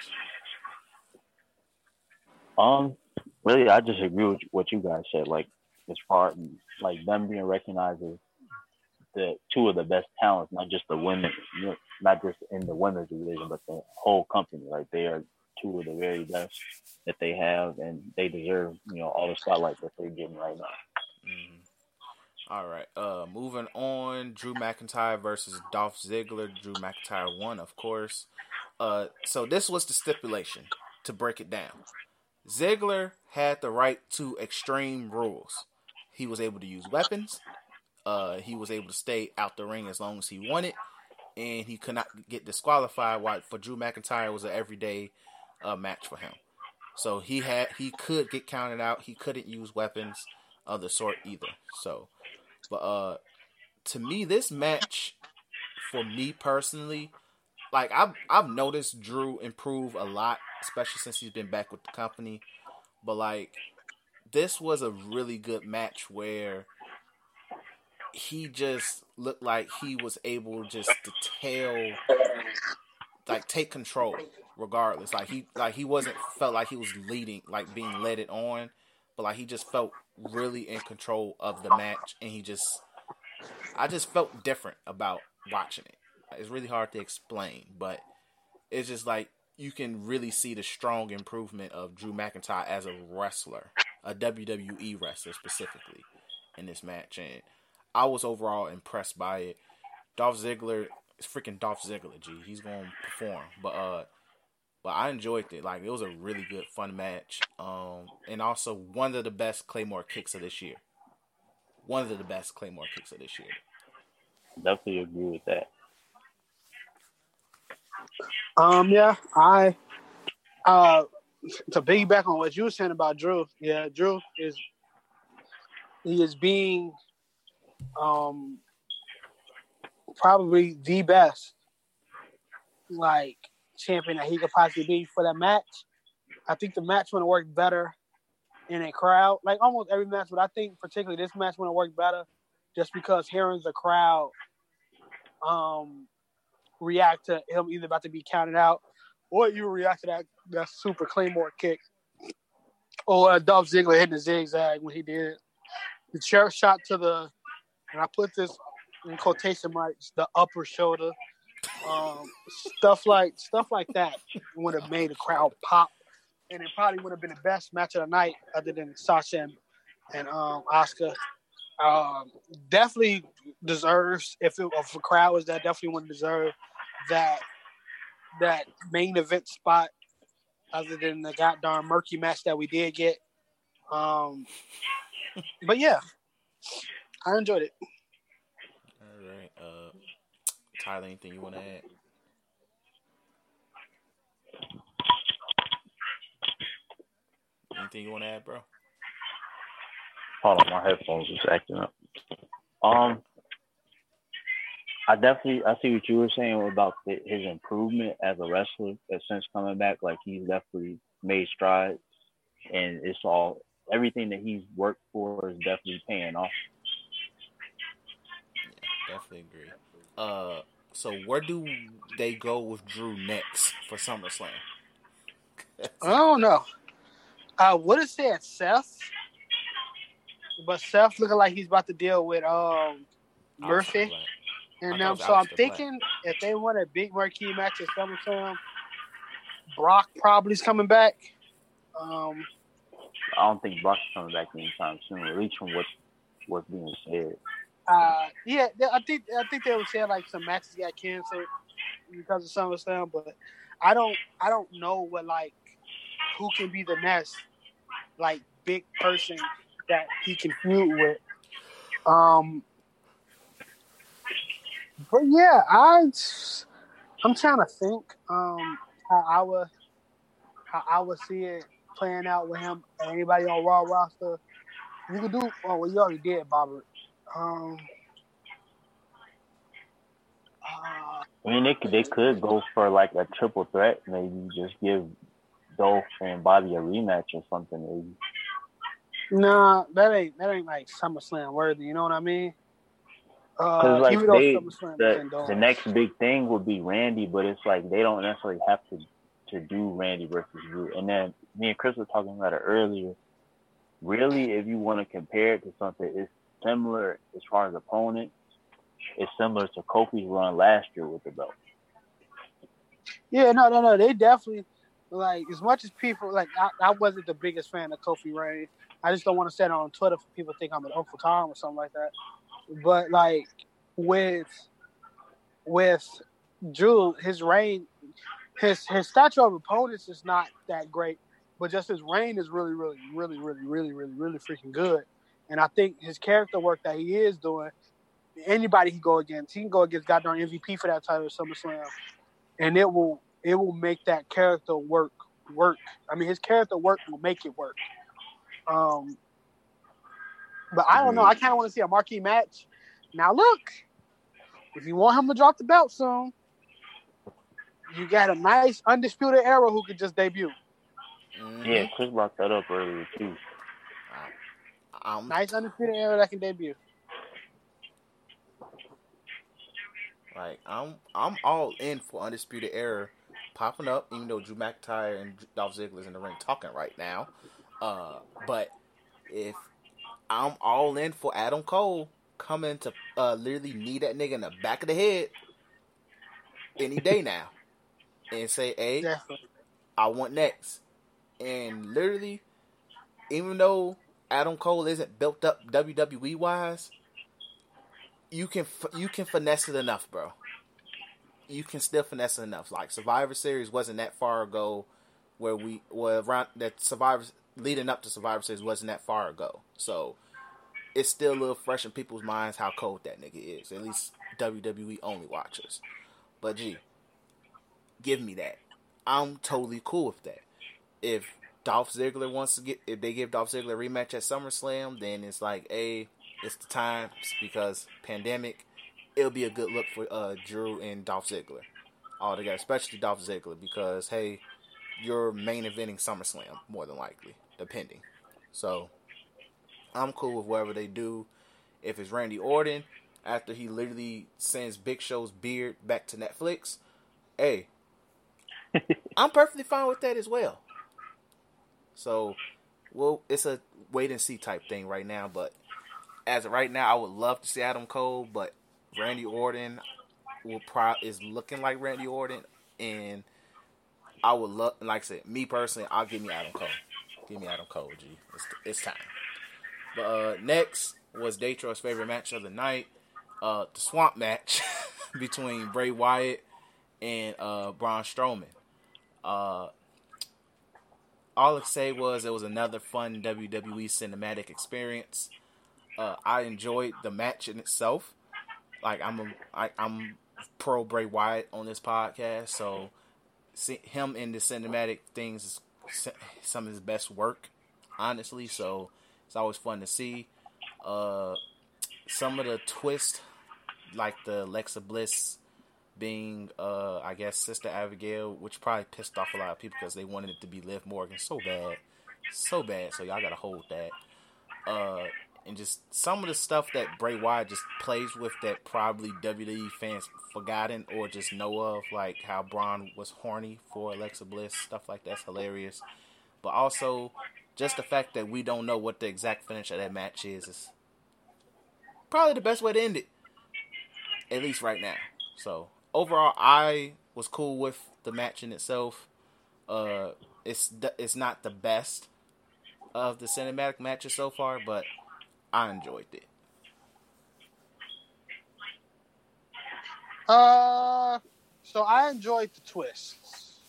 Um, really, I just agree with what you guys said. Like, as far like them being recognized as the two of the best talents, not just the women, not just in the women's division, but the whole company. Like, they are two of the very best that they have, and they deserve you know all the spotlight that they're getting right now. Mhm. All right. Uh, moving on. Drew McIntyre versus Dolph Ziggler. Drew McIntyre won, of course. Uh, so this was the stipulation to break it down. Ziggler had the right to extreme rules. He was able to use weapons. Uh, he was able to stay out the ring as long as he wanted, and he could not get disqualified. While for Drew McIntyre was an everyday uh, match for him. So he had he could get counted out. He couldn't use weapons of the sort either. So, but uh, to me, this match, for me personally, like I've I've noticed Drew improve a lot, especially since he's been back with the company. But like, this was a really good match where he just looked like he was able just to tell, like take control regardless. Like he like he wasn't felt like he was leading, like being led it on, but like he just felt really in control of the match, and he just, I just felt different about watching it. It's really hard to explain, but it's just like you can really see the strong improvement of Drew McIntyre as a wrestler, a WWE wrestler specifically, in this match, and I was overall impressed by it. Dolph Ziggler, it's freaking Dolph Ziggler, G. He's going to perform, but uh, but I enjoyed it. Like it was a really good, fun match. Um, and also one of the best Claymore kicks of this year. One of the best Claymore kicks of this year. Definitely agree with that. Um, yeah, I uh to piggyback on what you were saying about Drew, yeah, Drew is he is being um probably the best like champion that he could possibly be for that match. I think the match would have worked better in a crowd, like almost every match, but I think particularly this match would have worked better just because hearing the crowd um react to him either about to be counted out or you react to that, that super Claymore kick. Or uh, Dolph Ziggler hitting the zigzag when he did the chair shot to the, and I put this in quotation marks, the upper shoulder. Um, stuff like stuff like that would have made the crowd pop, and it probably would have been the best match of the night, other than Sasha and, and um, Asuka. Um, definitely deserves if it, if a crowd was that definitely would deserve that that main event spot other than the goddamn murky match that we did get. Um, but yeah, I enjoyed it. All right. Uh, Tyler, anything you want to add? Anything you want to add, bro? Hold on, my headphones was acting up. Um, I definitely I see what you were saying about the, his improvement as a wrestler. Since coming back, like he's definitely made strides, and it's all everything that he's worked for is definitely paying off. Yeah, definitely agree. Uh, so where do they go with Drew next for SummerSlam? I don't know. I would have said Seth, but Seth looking like he's about to deal with um Murphy. And I um, so I'm Aleister Black. thinking if they want a big marquee match at SummerSlam, Brock probably is coming back. Um, I don't think Brock's coming back anytime soon, at least from what what's being said. Uh, yeah, I think I think they were saying like some matches got canceled because of SummerSlam, but I don't I don't know what like who can be the next like big person that he can feud with. Um, but yeah, I I'm trying to think um how I would how I would see it playing out with him or anybody on Raw roster. You could do oh well you already did, Bobber. Um uh, I mean, they could they could go for like a triple threat, maybe just give Dolph and Bobby a rematch or something. Maybe. Nah, that ain't that ain't like SummerSlam worthy. You know what I mean? Uh, Because like even they, the, the next big thing would be Randy, but it's like they don't necessarily have to to do Randy versus Drew. And then me and Chris were talking about it earlier. Really, if you want to compare it to something, it's similar as far as opponent. It's similar to Kofi's run last year with the belt. Yeah, no, no, no. They definitely like as much as people like. I, I wasn't the biggest fan of Kofi Reigns. I just don't want to say it on Twitter for people think I'm an Uncle Tom or something like that. But like with with Drew, his reign, his his stature of opponents is not that great, but just his reign is really, really, really, really, really, really, really freaking good. And I think his character work that he is doing, anybody he go against, he can go against goddamn MVP for that title at SummerSlam and it will it will make that character work work. I mean, his character work will make it work. Um, but I don't know. I kind of want to see a marquee match. Now, look, if you want him to drop the belt soon, you got a nice undisputed era who could just debut. Mhm. Yeah, Chris brought that up earlier too. I'm, Nice undisputed era that can debut. Like I'm I'm all in for Undisputed Era popping up, even though Drew McIntyre and Dolph Ziggler's in the ring talking right now. Uh, but if I'm all in for Adam Cole coming to uh, literally knee that nigga in the back of the head any day now and say, "Hey, Definitely. I want next." And literally, even though Adam Cole isn't built up WWE wise, you can you can finesse it enough, bro. You can still finesse it enough. Like Survivor Series wasn't that far ago, where we were around that Survivor leading up to Survivor Series wasn't that far ago. So it's still a little fresh in people's minds how cold that nigga is. At least WWE only watchers. But gee, give me that. I'm totally cool with that. If Dolph Ziggler wants to get, if they give Dolph Ziggler a rematch at SummerSlam, then it's like, hey, it's the time because pandemic. It'll be a good look for uh, Drew and Dolph Ziggler all together, especially Dolph Ziggler because hey, you're main eventing SummerSlam more than likely, depending. So I'm cool with whatever they do. If it's Randy Orton after he literally sends Big Show's beard back to Netflix, hey, I'm perfectly fine with that as well. So, well, it's a wait and see type thing right now. But as of right now, I would love to see Adam Cole, but Randy Orton will pro is looking like Randy Orton, and I would love, like I said, me personally, I'll give me Adam Cole. Give me Adam Cole, G. It's, it's time. But uh, next was Datro's favorite match of the night, uh, the Swamp match between Bray Wyatt and uh, Braun Strowman. Uh, all I say was it was another fun WWE cinematic experience. Uh, I enjoyed the match in itself. Like I'm a, I, I'm pro Bray Wyatt on this podcast, so see, him in the cinematic things is some of his best work, honestly. So it's always fun to see. Uh, some of the twist, like the Alexa Bliss being, uh, I guess, Sister Abigail, which probably pissed off a lot of people because they wanted it to be Liv Morgan so bad, so bad. So y'all gotta hold that. Uh, and just some of the stuff that Bray Wyatt just plays with that probably WWE fans forgotten or just know of, like how Braun was horny for Alexa Bliss, stuff like that's hilarious. But also, just the fact that we don't know what the exact finish of that match is is probably the best way to end it, at least right now. So overall, I was cool with the match in itself. Uh, it's it's not the best of the cinematic matches so far, but I enjoyed it. Uh, so I enjoyed the twists.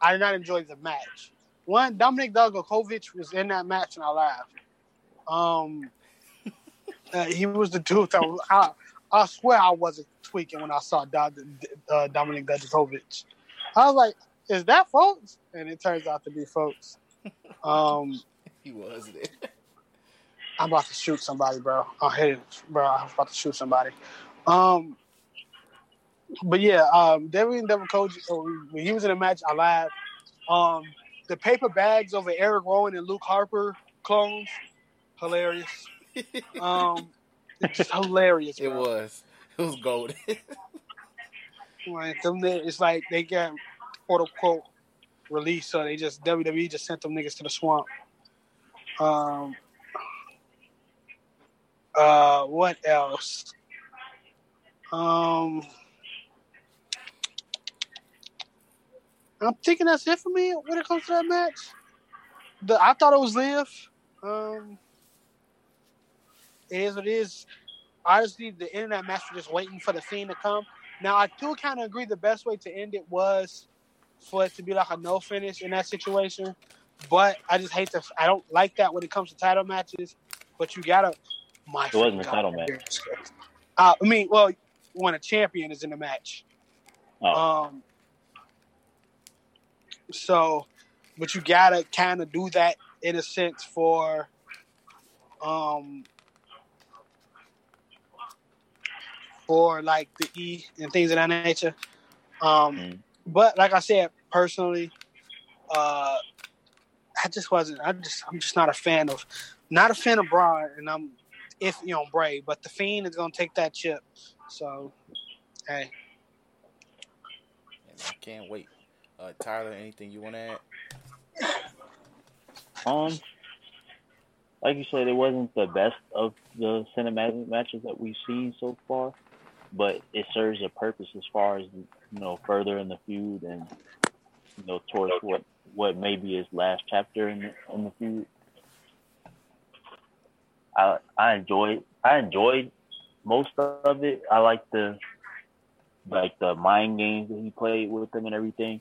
I did not enjoy the match. One, Dominik Dijakovic was in that match, and I laughed. Um, uh, he was the dude that was, I, I swear I wasn't tweaking when I saw Do, uh, Dominik Dijakovic. I was like, "Is that folks?" And it turns out to be folks. Um, He was there. I'm about to shoot somebody, bro. I hit it, bro. I'm about to shoot somebody. Um, but yeah, um, Devin Devin Coach when he was in a match, I laughed. Um, the paper bags over Eric Rowan and Luke Harper clones, hilarious. Um, it's hilarious. It was. It was golden. Like them, it's like they got quote unquote released, so they just WWE just sent them niggas to the swamp. Um. Uh, what else? Um, I'm thinking that's it for me when it comes to that match. The I thought it was Liv. Um, it is what it is. Honestly, the that match was just waiting for the fiend to come. Now I do kind of agree the best way to end it was for it to be like a no finish in that situation. But I just hate to, I don't like that when it comes to title matches. But you gotta my It wasn't a title match. Uh, I mean, well, when a champion is in a match. Oh, Um so but you gotta kinda do that in a sense for um for like the E and things of that nature. Um Mm. but like I said, personally, uh I just wasn't I just I'm just not a fan of not a fan of Braun and I'm iffy on Bray, but the fiend is gonna take that chip. So hey. And I can't wait. Uh, Tyler, anything you want to add? Um, like you said, it wasn't the best of the cinematic matches that we've seen so far, but it serves a purpose as far as you know further in the feud and you know towards what what may be his last chapter in the, in the feud. I I enjoyed I enjoyed most of it. I like the like the mind games that he played with them and everything,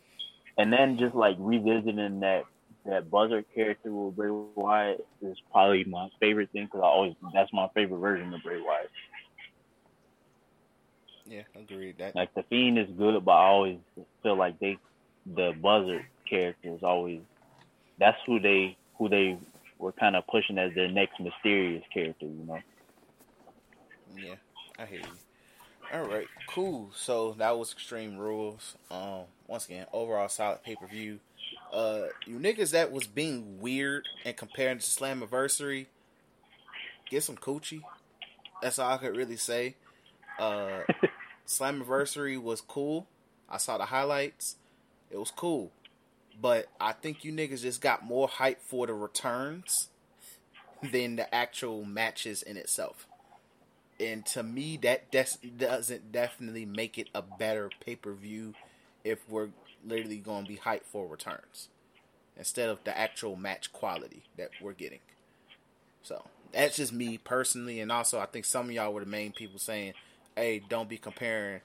and then just like revisiting that that buzzer character with Bray Wyatt is probably my favorite thing because I always that's my favorite version of Bray Wyatt. Yeah, agreed. That Like the Fiend is good, but I always feel like they the buzzer character is always that's who they who they were kind of pushing as their next mysterious character, you know. Yeah, I hear you. All right, cool. So that was Extreme Rules. Um, once again, overall solid pay per view. Uh, you niggas that was being weird and comparing to Slammiversary, get some coochie. That's all I could really say. Uh, Slammiversary was cool. I saw the highlights. It was cool, but I think you niggas just got more hype for the returns than the actual matches in itself. And to me that des- doesn't definitely make it a better pay-per-view if we're literally going to be hyped for returns instead of the actual match quality that we're getting. So that's just me personally and also i think some of y'all were the main people saying hey don't be comparing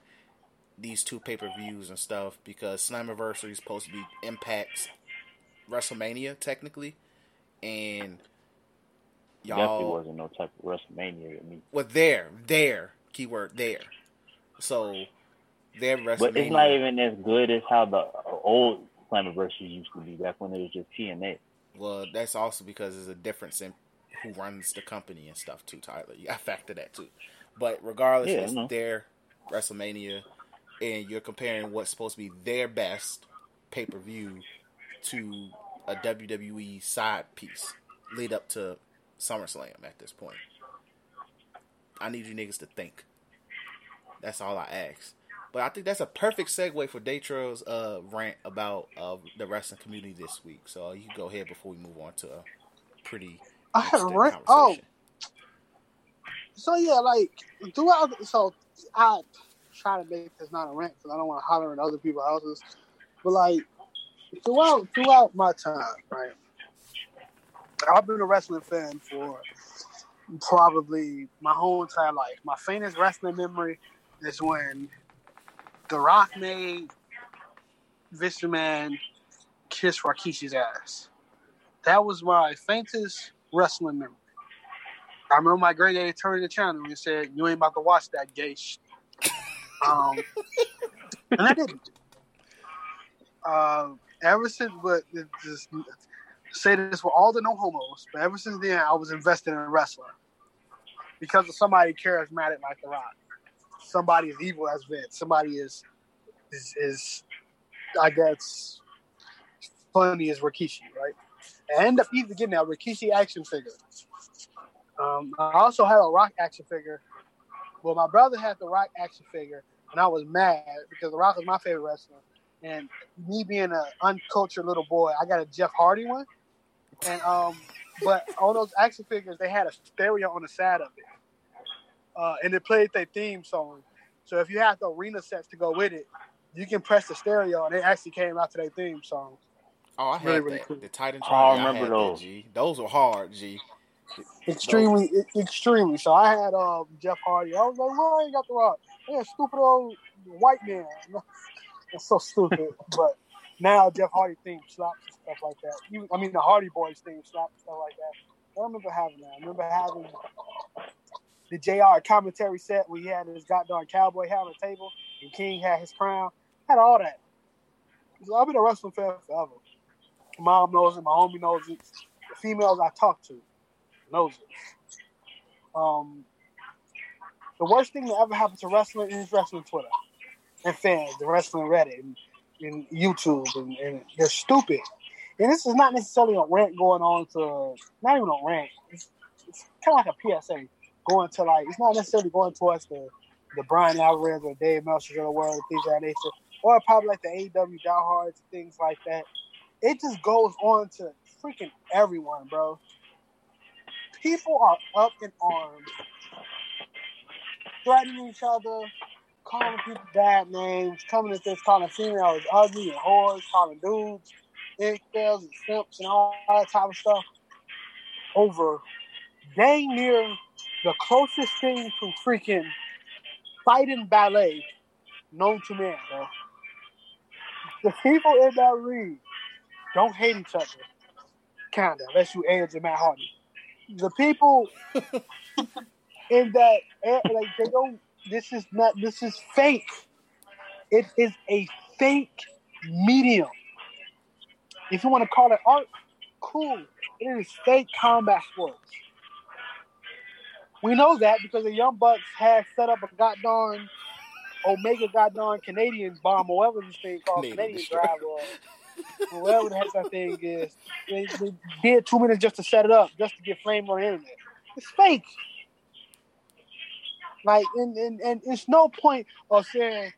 these two pay-per-views and stuff because slammiversary is supposed to be impact's wrestlemania technically and Definitely y'all wasn't no type of WrestleMania to me. well, there, there, keyword there. So, their WrestleMania. But it's not even as good as how the old Slammiversary used to be back when it was just TNA. Well, that's also because there's a difference in who runs the company and stuff too, Tyler. You got to factor that too. But regardless, Yeah, it's their WrestleMania, and you're comparing what's supposed to be their best pay per view to a WWE side piece lead up to SummerSlam at this point. I need you niggas to think. That's all I ask. But I think that's a perfect segue for Datro's uh, rant about uh, the wrestling community this week. So you can go ahead before we move on to a pretty I had a rant. Oh. So yeah, like throughout. So I try to make this not a rant because I don't want to holler in other people's houses. But like throughout throughout my time, right? I've been a wrestling fan for probably my whole entire life. My faintest wrestling memory is when The Rock made Vince Man kiss Rikishi's ass. That was my faintest wrestling memory. I remember my great daddy turned the channel and said, "You ain't about to watch that gay shit." Um, and I didn't. Um, ever since, but just say this for all the no homos, but ever since then, I was invested in wrestling because of somebody charismatic like The Rock. Somebody as evil as Vince. Somebody is is, is I guess funny as Rikishi, right? I ended up even getting that Rikishi action figure. Um, I also had a Rock action figure. Well, my brother had the Rock action figure, and I was mad because the Rock was my favorite wrestler. And me being an uncultured little boy, I got a Jeff Hardy one. And um, but on those action figures, they had a stereo on the side of it, uh, and it played their theme song. So if you have the arena sets to go with it, you can press the stereo, and it actually came out to their theme song. Oh, I had Really, that. really cool. The Titan. Oh, I Tron, remember had those. That, G. Those were hard, G. Extremely, e- extremely. So I had um, Jeff Hardy. I was like, well, I ain't got the rock. Yeah, stupid old white man. That's so stupid. but now Jeff Hardy theme slaps and stuff like that. Even, I mean, the Hardy Boys theme slaps and stuff like that. I remember having that. I remember having the JR commentary set where he had his goddamn cowboy hat on the table and King had his crown. Had all that. So I've been a wrestling fan forever. My mom knows it. My homie knows it. The females I talk to knows. Um, the worst thing that ever happened to wrestling is wrestling Twitter and fans, the wrestling Reddit and, and YouTube, and, and they're stupid. And this is not necessarily a rant going on to, not even a rant. It's, it's kind of like a PSA going to like, it's not necessarily going towards the, the Bryan Alvarez or Dave Meltzer of the world, things of that nature, or probably like the AEW diehards, things like that. It just goes on to freaking everyone, bro people are up in arms, threatening each other, calling people bad names, coming at this, calling females ugly and whores, calling dudes incels and simps and all that type of stuff over dang near the closest thing to freaking fighting ballet known to man, bro. The people in that ring don't hate each other. Kinda, unless you Edge and Matt Hardy the people in that like they don't this is not this is fake. It is a fake medium. If you want to call it art cool. It is fake combat sports. We know that because the young bucks had set up a goddamn omega goddamn canadian bomb or whatever this thing called Canadian canadian drive or or whatever the heck that thing is. They, they did two minutes just to set it up, just to get flamed on the internet. It's fake. Like, and, and, and it's no point of saying,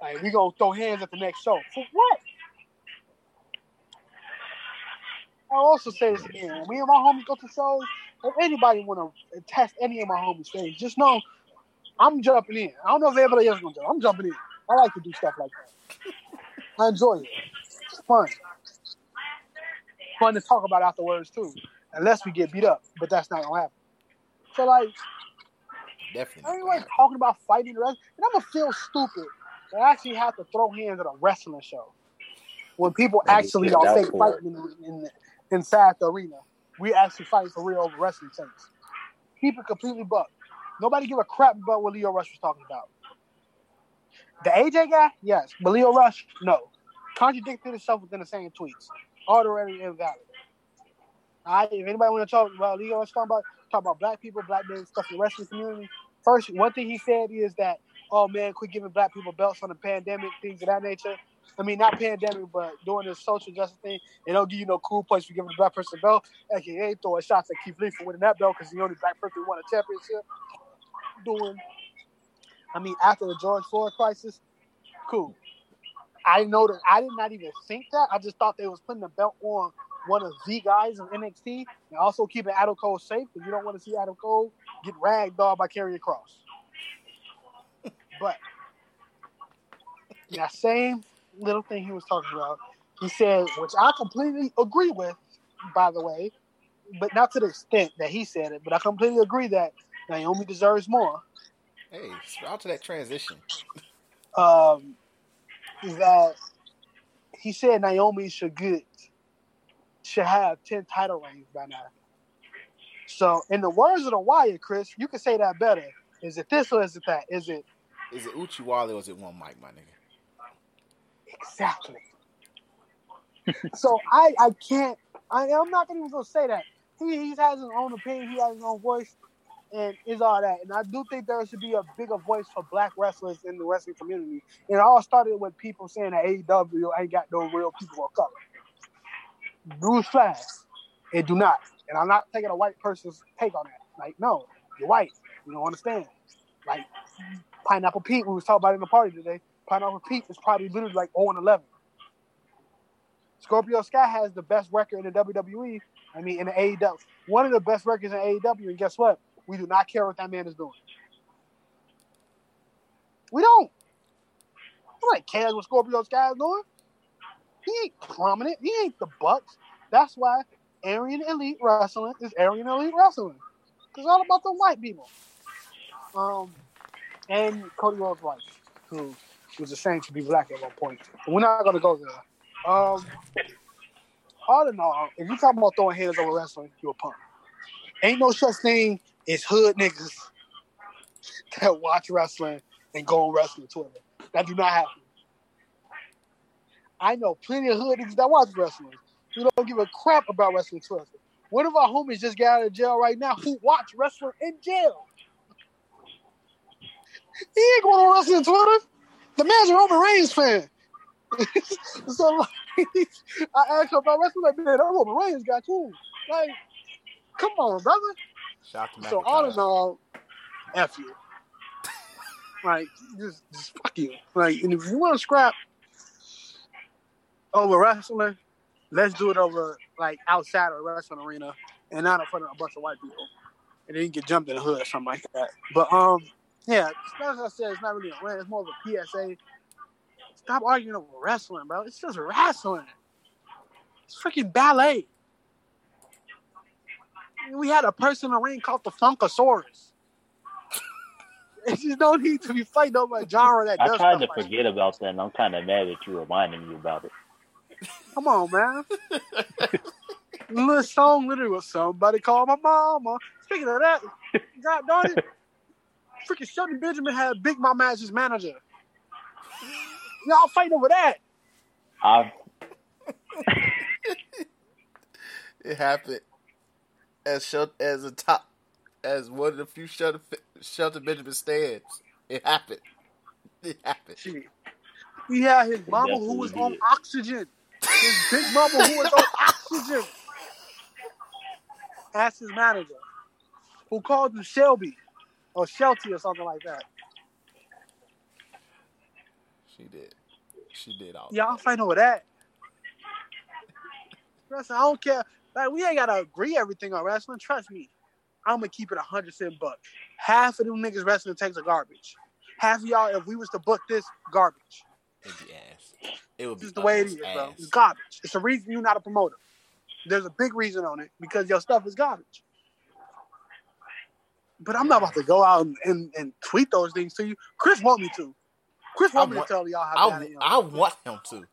like, we gonna throw hands at the next show. For what? I'll also say this again. Me and my homies go to shows, if anybody want to test any of my homies' things, just know I'm jumping in. I don't know if everybody else is gonna jump. I'm jumping in. I like to do stuff like that. I enjoy it. Fun. Fun to talk about afterwards too. Unless we get beat up, but that's not gonna happen. So like, Definitely. everybody talking about fighting the rest, and I'm gonna feel stupid. I actually have to throw hands at a wrestling show when people Maybe actually are fake fighting in, in, inside the arena. We actually fight for real over wrestling things. Keep it completely buck. Nobody give a crap about what Lio Rush was talking about. The AJ guy, yes, but Lio Rush, no. Contradicted himself within the same tweets. Already invalid. All right, if anybody want to talk about Lio Rush talking about talk about black people, black men, stuff in the wrestling community, first one thing he said is that, oh man, quit giving black people belts on the pandemic, things of that nature. I mean, not pandemic, but doing this social justice thing. They don't give you no cool points for giving a black person a belt. AKA throwing shots at Keith Lee for winning that belt because the only black person who won a championship. Doing, I mean, after the George Floyd crisis, cool. I know that. I did not even think that. I just thought they was putting the belt on one of the guys in NXT and also keeping Adam Cole safe because you don't want to see Adam Cole get ragdolled by Karrion Kross. But that same little thing he was talking about, he said, which I completely agree with, by the way, but not to the extent that he said it, but I completely agree that Naomi deserves more. Hey, out to that transition. um, is that he said Naomi should get should have ten title reigns by now. So, in the words of the Wire, Chris, you can say that better. Is it this or is it that? Is it Is it Uchiwali or is it one mic, my nigga? exactly? so I I can't I I'm not gonna even gonna say that. He he has his own opinion, he has his own voice, and is all that. And I do think there should be a bigger voice for black wrestlers in the wrestling community. And it all started with people saying that AEW ain't got no real people of color. Newsflash, it do not. And I'm not taking a white person's take on that. Like, no, you're white. You don't understand. Like Pineapple Pete, we was talking about in the party today. Pineapple Pete is probably literally like 0 and 11. Scorpio Sky has the best record in the WWE. I mean, in the AEW, one of the best records in AEW. And guess what? We do not care what that man is doing. We don't. Nobody cares what Scorpio Sky is doing. He ain't prominent. He ain't the Bucks. That's why Aryan Elite Wrestling is Aryan Elite Wrestling. It's all about the white people. Um, and Cody Rhodes' wife, who was ashamed to be black at one point. We're not gonna go there. Um, all in all, if you talking about throwing hands over wrestling, you're a punk. Ain't no such thing as hood niggas that watch wrestling and go on wrestling Twitter. That do not happen. I know plenty of hood niggas that watch wrestling who don't give a crap about wrestling Twitter. One of our homies just got out of jail right now who watch wrestling in jail. He ain't going on wrestling Twitter. The man's a Roman Reigns fan. so like, I asked him about wrestling, like, man, that Roman Reigns got too. Like, come on, brother. Shout out to So all in all, F you. Like, just, just fuck you. Like, and if you want to scrap over wrestling, let's do it over, like, outside of a wrestling arena and not in front of a bunch of white people. And then you get jumped in the hood or something like that. But, um, yeah, as I said, it's not really a rant. It's more of a PSA. Stop arguing over wrestling, bro. It's just wrestling. It's freaking ballet. We had a person in the ring called the Funkasaurus. It just don't need to be fighting over a genre that I does tried stuff to like forget about that, and I'm kind of mad that you reminded me about it. Come on, man. Little song literally was somebody call my mama. Speaking of that, God darn it, freaking Shelton Benjamin had Big Mama as his manager. Y'all fighting over that. I It happened as Shel- as a top as one of the few Shelter Shelter Benjamin stands. It happened. It happened. Shit. He had his mama who was definitely on did. oxygen. His big mama who was on oxygen. That's his manager. Who called him Shelby or Shelty or something like that. She did. She did all. Y'all fight over that. I don't care. Like we ain't gotta agree everything on wrestling. Trust me. I'm gonna keep it a hundred cent buck. Half of them niggas wrestling takes a garbage. Half of y'all, if we was to book this, garbage. It'd be ass. It would This be is the way it is, is, bro. It's garbage. It's the reason you're not a promoter. There's a big reason on it because your stuff is garbage. But I'm not about to go out and, and, and tweet those things to you. Chris want me to. Chris want I me to tell y'all how bad I, I am. I want him to.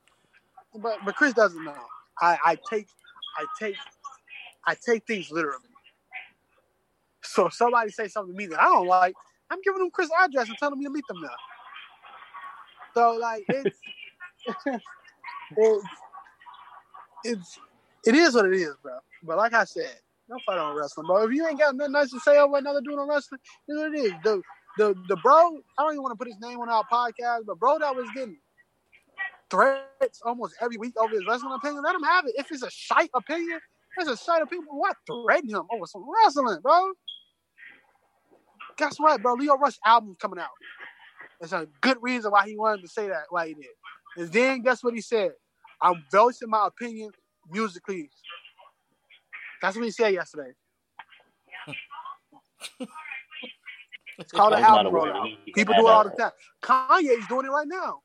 but but Chris doesn't know. I, I take I take I take things literally. So if somebody say something to me that I don't like, I'm giving them Chris' address and telling me to meet them there. So like it's it's it's it is what it is, bro. But like I said, don't fight on wrestling, bro. If you ain't got nothing nice to say over another dude on wrestling, it's what it is. The the the bro, I don't even want to put his name on our podcast, but bro that was getting threats almost every week over his wrestling opinion. Let him have it. If it's a shite opinion, it's a shite opinion. What threaten him over some wrestling, bro? Guess what, bro? Lio Rush album coming out. There's a good reason why he wanted to say that, why he did. And then guess what he said? I'm voicing my opinion musically. That's what he said yesterday. It's called an album rollout. People do it all the time. Kanye's doing it right now.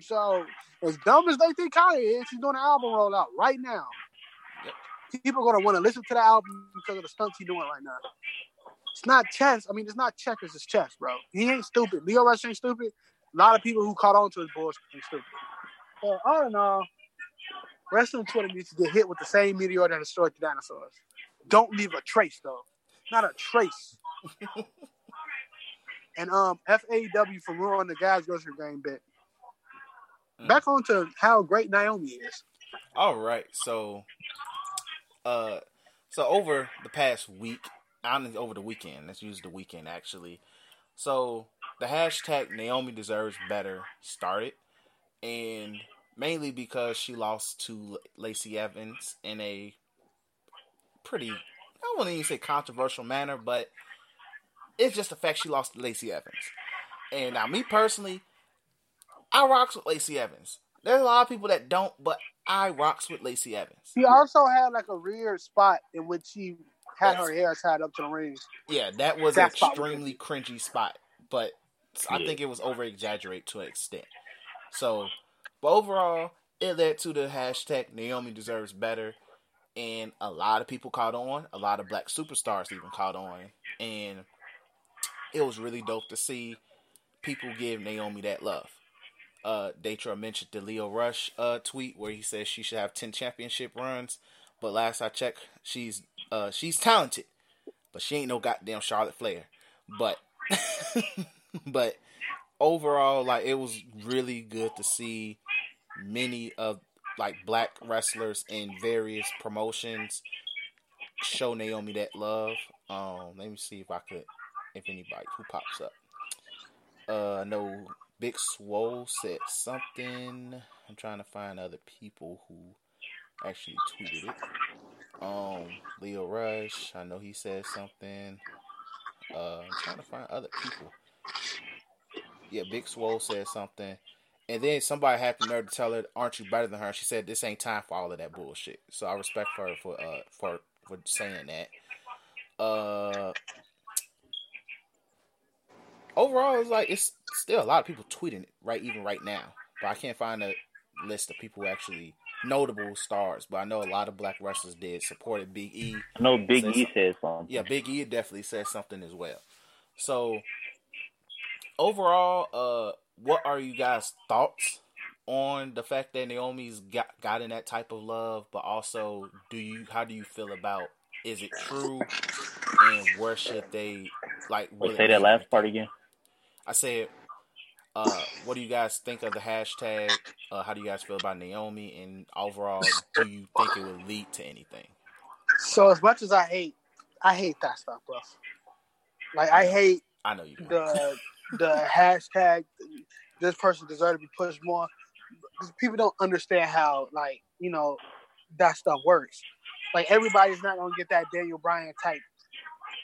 So, as dumb as they think Kanye is, he's doing an album rollout right now. People are gonna want to listen to the album because of the stunts he's doing right now. It's not chess. I mean, it's not checkers. It's chess, bro. He ain't stupid. Lio Rush ain't stupid. A lot of people who caught on to his bullshit ain't stupid. So all in all, wrestling Twitter needs to get hit with the same meteor that destroyed the dinosaurs. Don't leave a trace, though. Not a trace. and um, FAW for ruining the guys grocery game bit. Back on to how great Naomi is. All right, so, uh, so over the past week, on over the weekend. Let's use the weekend actually. So the hashtag Naomi deserves better started, and mainly because she lost to Lacey Evans in a pretty, I wouldn't want to even say controversial manner, but it's just the fact she lost to Lacey Evans. And now, me personally, I rocks with Lacey Evans. There's a lot of people that don't, but I rocks with Lacey Evans. She also had like a weird spot in which she had her hair tied up to the ring. Yeah, that was That an spot was extremely cringy spot, but I Yeah. think it was over exaggerated to an extent. So, but overall, it led to the hashtag Naomi deserves better, and a lot of people caught on. A lot of black superstars even caught on, and it was really dope to see people give Naomi that love. Uh, Datra mentioned the Lio Rush uh, tweet where he says she should have ten championship runs, but last I checked, she's uh, she's talented, but she ain't no goddamn Charlotte Flair. But but overall, like it was really good to see many of like black wrestlers in various promotions show Naomi that love. Um, let me see if I could, if anybody who pops up. Uh, know Big Swole said something. I'm trying to find other people who actually tweeted it. Um, Lio Rush, I know he said something. Uh, I'm trying to find other people. Yeah, Big Swole said something. And then somebody had the nerve to tell her, "Aren't you better than her?" She said, "This ain't time for all of that bullshit." So I respect her for uh for for saying that. Uh, overall, it's like it's still a lot of people tweeting it right even right now, but I can't find a list of people who actually notable stars. But I know a lot of black wrestlers did supported Big E. I know Big Say E something. said something. Yeah, Big E definitely said something as well. So overall, uh, what are you guys' thoughts on the fact that Naomi's got gotten that type of love, but also do you how do you feel about is it true and where should they like say that last part again. I said uh, what do you guys think of the hashtag? Uh, how do you guys feel about Naomi? And overall, do you think it will lead to anything? So as much as I hate, I hate that stuff, bro. Like I hate I know you do. the the hashtag. This person deserves to be pushed more. Because people don't understand how, like you know, that stuff works. Like everybody's not gonna get that Daniel Bryan type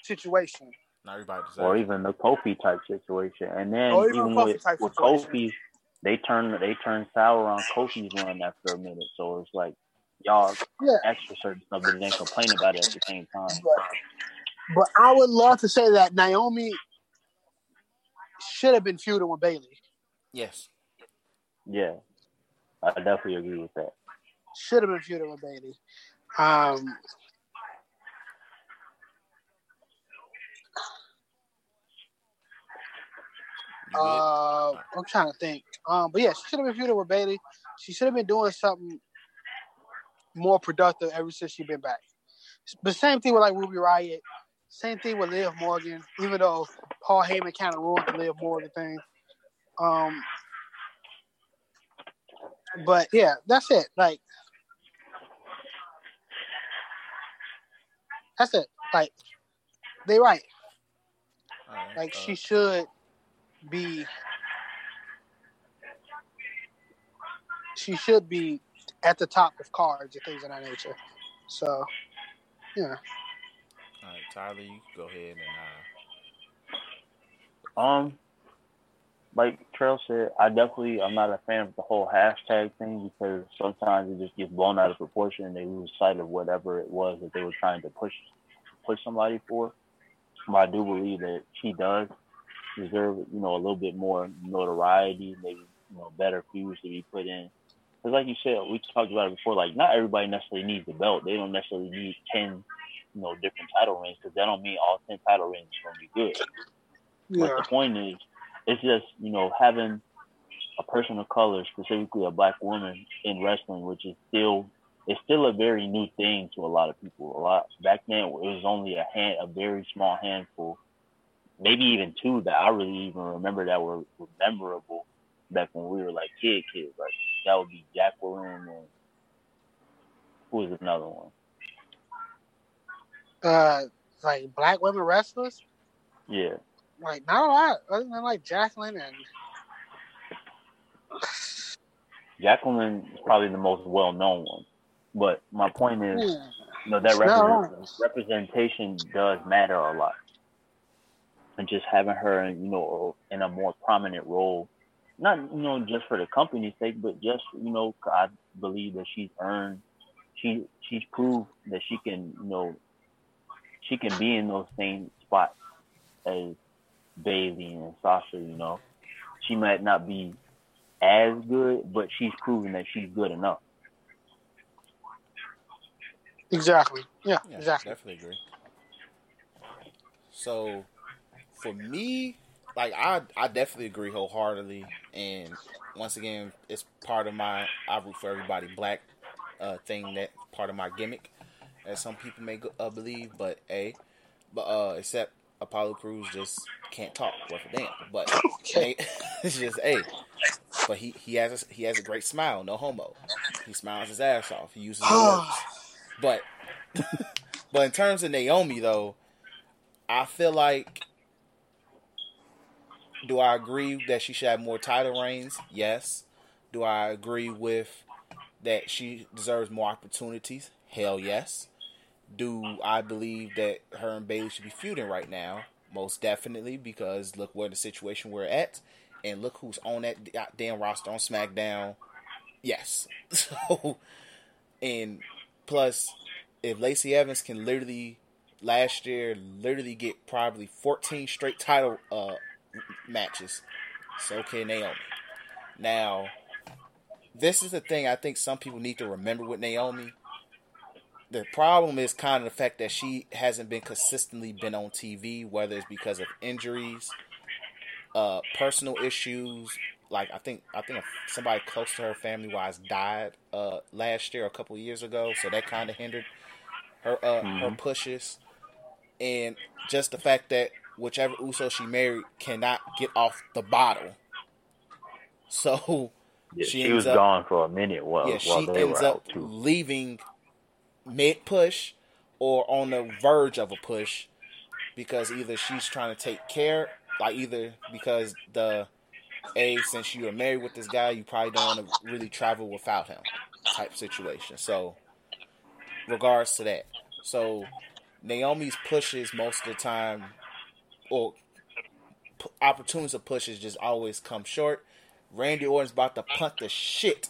situation. Not everybody deserves. or even the Kofi type situation. And then Or even even with, with. Kofi, they turn they turn sour on Kofi's run after a minute. So it's like y'all Yeah. extra certain stuff, but then complain about it at the same time. But, but I would love to say that Naomi should have been feuding with Bayley. Yes. Yeah, I definitely agree with that. Should have been feuding with Bayley. Um, You good? Uh, I'm trying to think. Um, but yeah, she should have been feuding with Bayley. She should have been doing something more productive ever since she been back. But same thing with like Ruby Riott. Same thing with Liv Morgan. Even though Paul Heyman kind of ruined the Liv Morgan thing. Um, but yeah, that's it. Like that's it. Like they right. Right, Like uh, she should be. She should be at the top of cards and things of that nature. So, yeah. All right, Tyler, you can go ahead and uh, Um, like Trell said, I definitely I'm not a fan of the whole hashtag thing because sometimes it just gets blown out of proportion and they lose sight of whatever it was that they were trying to push push somebody for. But I do believe that she does deserve, you know, a little bit more notoriety, maybe you know, better feuds to be put in Because like you said, we talked about it before. Like not everybody necessarily needs the belt. They don't necessarily need ten, you know, different title rings because that don't mean all ten title rings are gonna be good. But the point is, it's just you know having a person of color, specifically a black woman in wrestling, which is still it's still a very new thing to a lot of people. A lot back then, it was only a hand, a very small handful, maybe even two that I really even remember that were, were memorable back when we were like kid kids. Like that would be Jacqueline and who was another one? Uh, like black women wrestlers, Yeah, like not a lot, other than like Jacqueline and Jacqueline is probably the most well known one. But my point is, Hmm. you know, that No. represent, representation does matter a lot. And just having her, in, you know, in a more prominent role, not, you know, just for the company's sake, but just, you know, I believe that she's earned, she, she's proved that she can, you know, she can be in those same spots as Bayley and Sasha, you know. She might not be as good, but she's proven that she's good enough. exactly, yeah, Yeah, exactly. definitely agree. So, for me, like I, I definitely agree wholeheartedly. And once again, it's part of my I root for everybody black uh, thing that part of my gimmick, as some people may go- uh, believe. But a, but uh, except Apollo Crews just can't talk worth a damn. But Okay. it's just a. But he he has a, he has a great smile, no homo. He smiles his ass off. He uses no words. But but in terms of Naomi though, I feel like do I agree that she should have more title reigns? Yes. Do I agree with that she deserves more opportunities? Hell yes. Do I believe that her and Bayley should be feuding right now? Most definitely, because look where the situation we're at, and look who's on that damn roster on SmackDown. Yes. So, and plus, if Lacey Evans can literally last year literally get probably 14 straight title uh, matches, so can Naomi. Now, this is the thing I think some people need to remember with Naomi. The problem is kind of the fact that she hasn't been consistently been on TV, whether it's because of injuries, uh, personal issues. Like I think I think somebody close to her family wise died uh, last year, a couple years ago, so that kind of hindered her uh, her pushes, and just the fact that whichever Uso she married cannot get off the bottle. So Yeah, She she, was up- gone for a minute while, yeah, while she ends up leaving mid push or on the verge of a push because either she's trying to take care, like either because the a since you are married with this guy, you probably don't want to really travel without him, type situation. So, regards to that, so Naomi's pushes most of the time, or p- opportunities of pushes just always come short. Randy Orton's about to punt the shit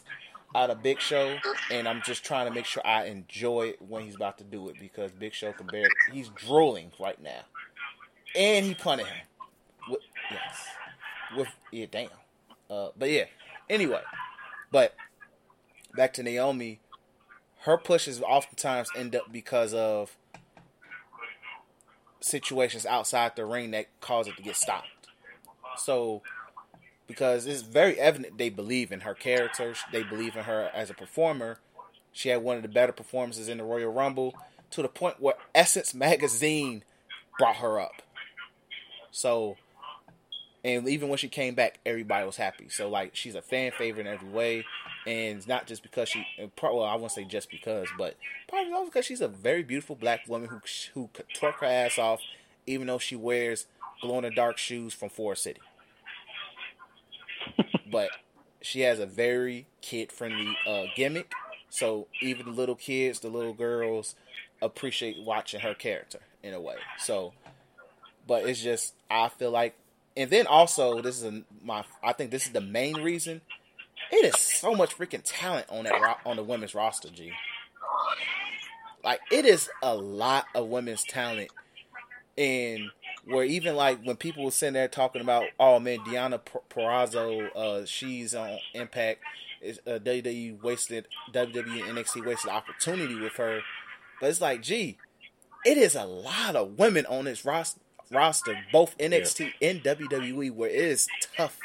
out of Big Show, and I'm just trying to make sure I enjoy it when he's about to do it because Big Show can bear. He's drooling right now, and he punted him. With, yes, with yeah, damn. Uh, but yeah. Anyway, but back to Naomi. Her pushes oftentimes end up because of situations outside the ring that cause it to get stopped. So because it's very evident they believe in her character, they believe in her as a performer. She had one of the better performances in the Royal Rumble to the point where Essence magazine brought her up. So and even when she came back, everybody was happy. So like she's a fan favorite in every way, and it's not just because she. pro- Well, I won't say just because, but probably also because she's a very beautiful black woman who who could twerk her ass off, even though she wears glow in the dark shoes from Forest City. but she has a very kid friendly uh, gimmick, so even the little kids, the little girls, appreciate watching her character in a way. So, but it's just I feel like and then also this is a, my I think this is the main reason. It is so much freaking talent on that ro- on the women's roster, G. Like it is a lot of women's talent, and where even like when people were sitting there talking about, oh man, Deonna P- Purrazzo, uh, she's on Impact, is uh, WWE wasted WWE and NXT wasted opportunity with her. But it's like, gee, it is a lot of women on this roster, roster both NXT and WWE, where it is tough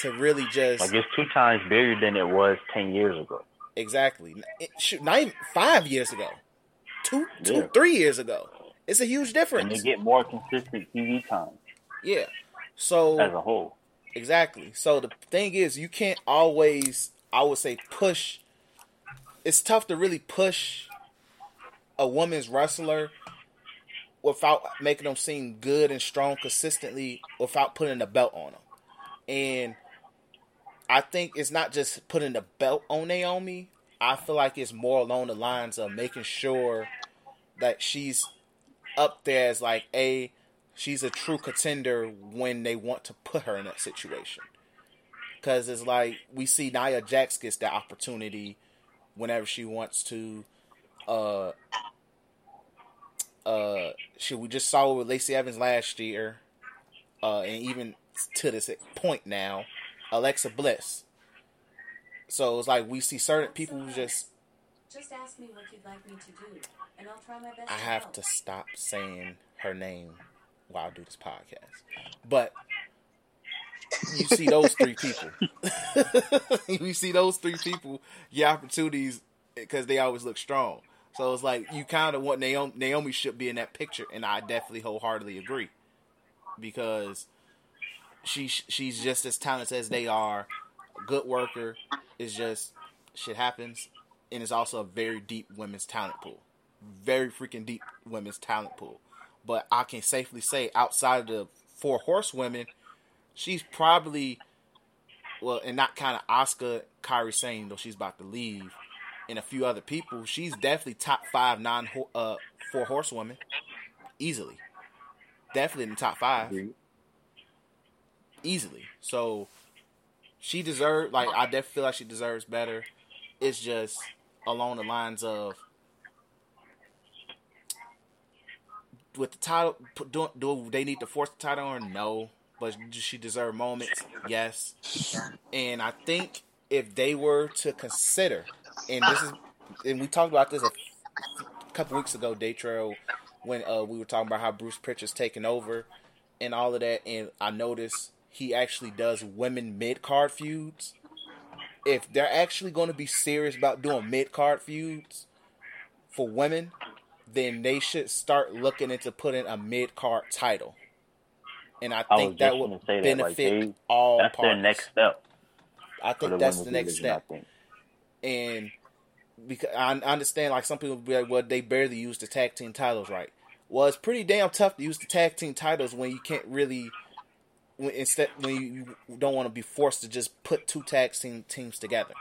to really just Like it's two times bigger than it was ten years ago. exactly. It, shoot, not even five years ago, two, two, Yeah. three years ago. It's a huge And difference. they get more consistent TV time yeah. So as a whole. Exactly. So the thing is, you can't always, I would say, push. It's tough to really push a woman's wrestler without making them seem good and strong consistently without putting the belt on them. And I think it's not just putting the belt on Naomi. I feel like it's more along the lines of making sure that she's up there as like a she's a true contender when they want to put her in that situation. Because it's like we see Nia Jax gets that opportunity whenever she wants to. Uh, uh, she we just saw it with Lacey Evans last year, uh, and even to this point now, Alexa Bliss. So it's like we see certain people who just Just ask me what you'd like me to do, and I'll try my best. I to have help. to stop saying her name while I do this podcast. But you see those three people. you see those three people get opportunities because they always look strong. So it's like you kind of want Naomi, Naomi should be in that picture, and I definitely wholeheartedly agree because she she's just as talented as they are. Good worker. It's just shit happens, and it's also a very deep women's talent pool. Very freaking deep women's talent pool. But I can safely say, outside of the four horsewomen, she's probably well, and not kind of Asuka, Kairi Sane though she's about to leave, and a few other people. She's definitely top five non uh four horsewomen, easily. Definitely in the top five, easily. So she deserves like I definitely feel like she deserves better. It's just along the lines of with the title. Do, do they need to force the title on? No, but does she deserve moments? Yes. And I think if they were to consider, and this is, and we talked about this a couple weeks ago, Day Trail, when uh, we were talking about how Bruce Pritchard's taking over and all of that, and I noticed he actually does women mid card feuds. If they're actually going to be serious about doing mid card feuds for women, then they should start looking into putting a mid card title. And I I think that would that, benefit like, they- all That's parties. their next step. I think that's the next division, step and because I I understand like some people be like, well, they barely use the tag team titles right. Well, it's pretty damn tough to use the tag team titles when you can't really, when instead when you don't want to be forced to just put two tag team teams together.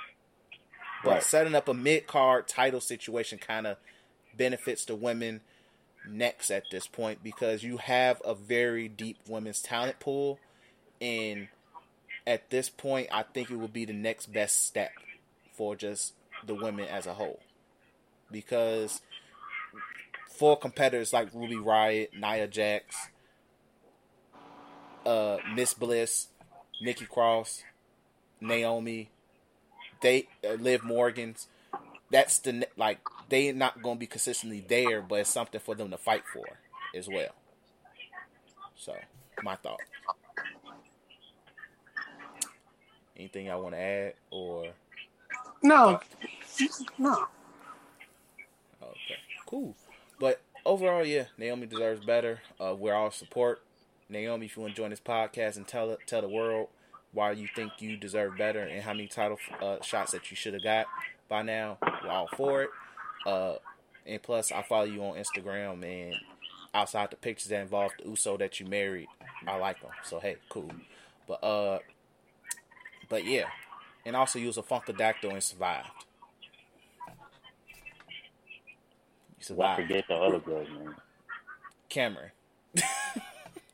But Right. setting up a mid card title situation kind of benefits the women next at this point because you have a very deep women's talent pool, and at this point, I think it would be the next best step for just the women as a whole. Because for competitors like Ruby Riott, Nia Jax, uh, Miss Bliss, Nikki Cross, Naomi, they uh, Liv Morgan's. That's the like they not gonna be consistently there, but it's something for them to fight for as well. So, my thought. Anything I want to add or No, no. Okay, cool. But overall, yeah, Naomi deserves better. Uh, we're all support Naomi. If you want to join this podcast and tell tell the world why you think you deserve better and how many title uh, shots that you should have got by now, we're all for it. Uh, and plus, I follow you on Instagram, and outside the pictures that involve the Uso that you married, I like them. So hey, cool. But uh, but yeah, and also use a Funkadactyl and survived. You Don't survived. forget the other girls, man. Cameron.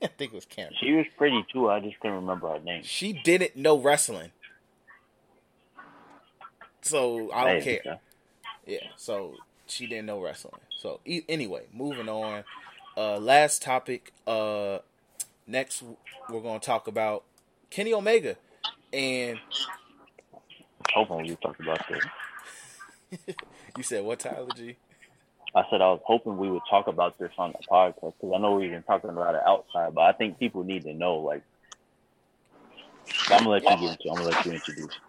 I think it was Cameron. She was pretty too. I just couldn't remember her name. She didn't know wrestling. So I don't care. Yeah, so she didn't know wrestling. So e- anyway, moving on. Uh last topic. Uh next we're going to talk about Kenny Omega and hoping we talk about this. You said what, Tyler G? I said I was hoping we would talk about this on the podcast because I know we've been talking about it outside, but I think people need to know. Like, I'm gonna let you get into. I'm gonna let you introduce.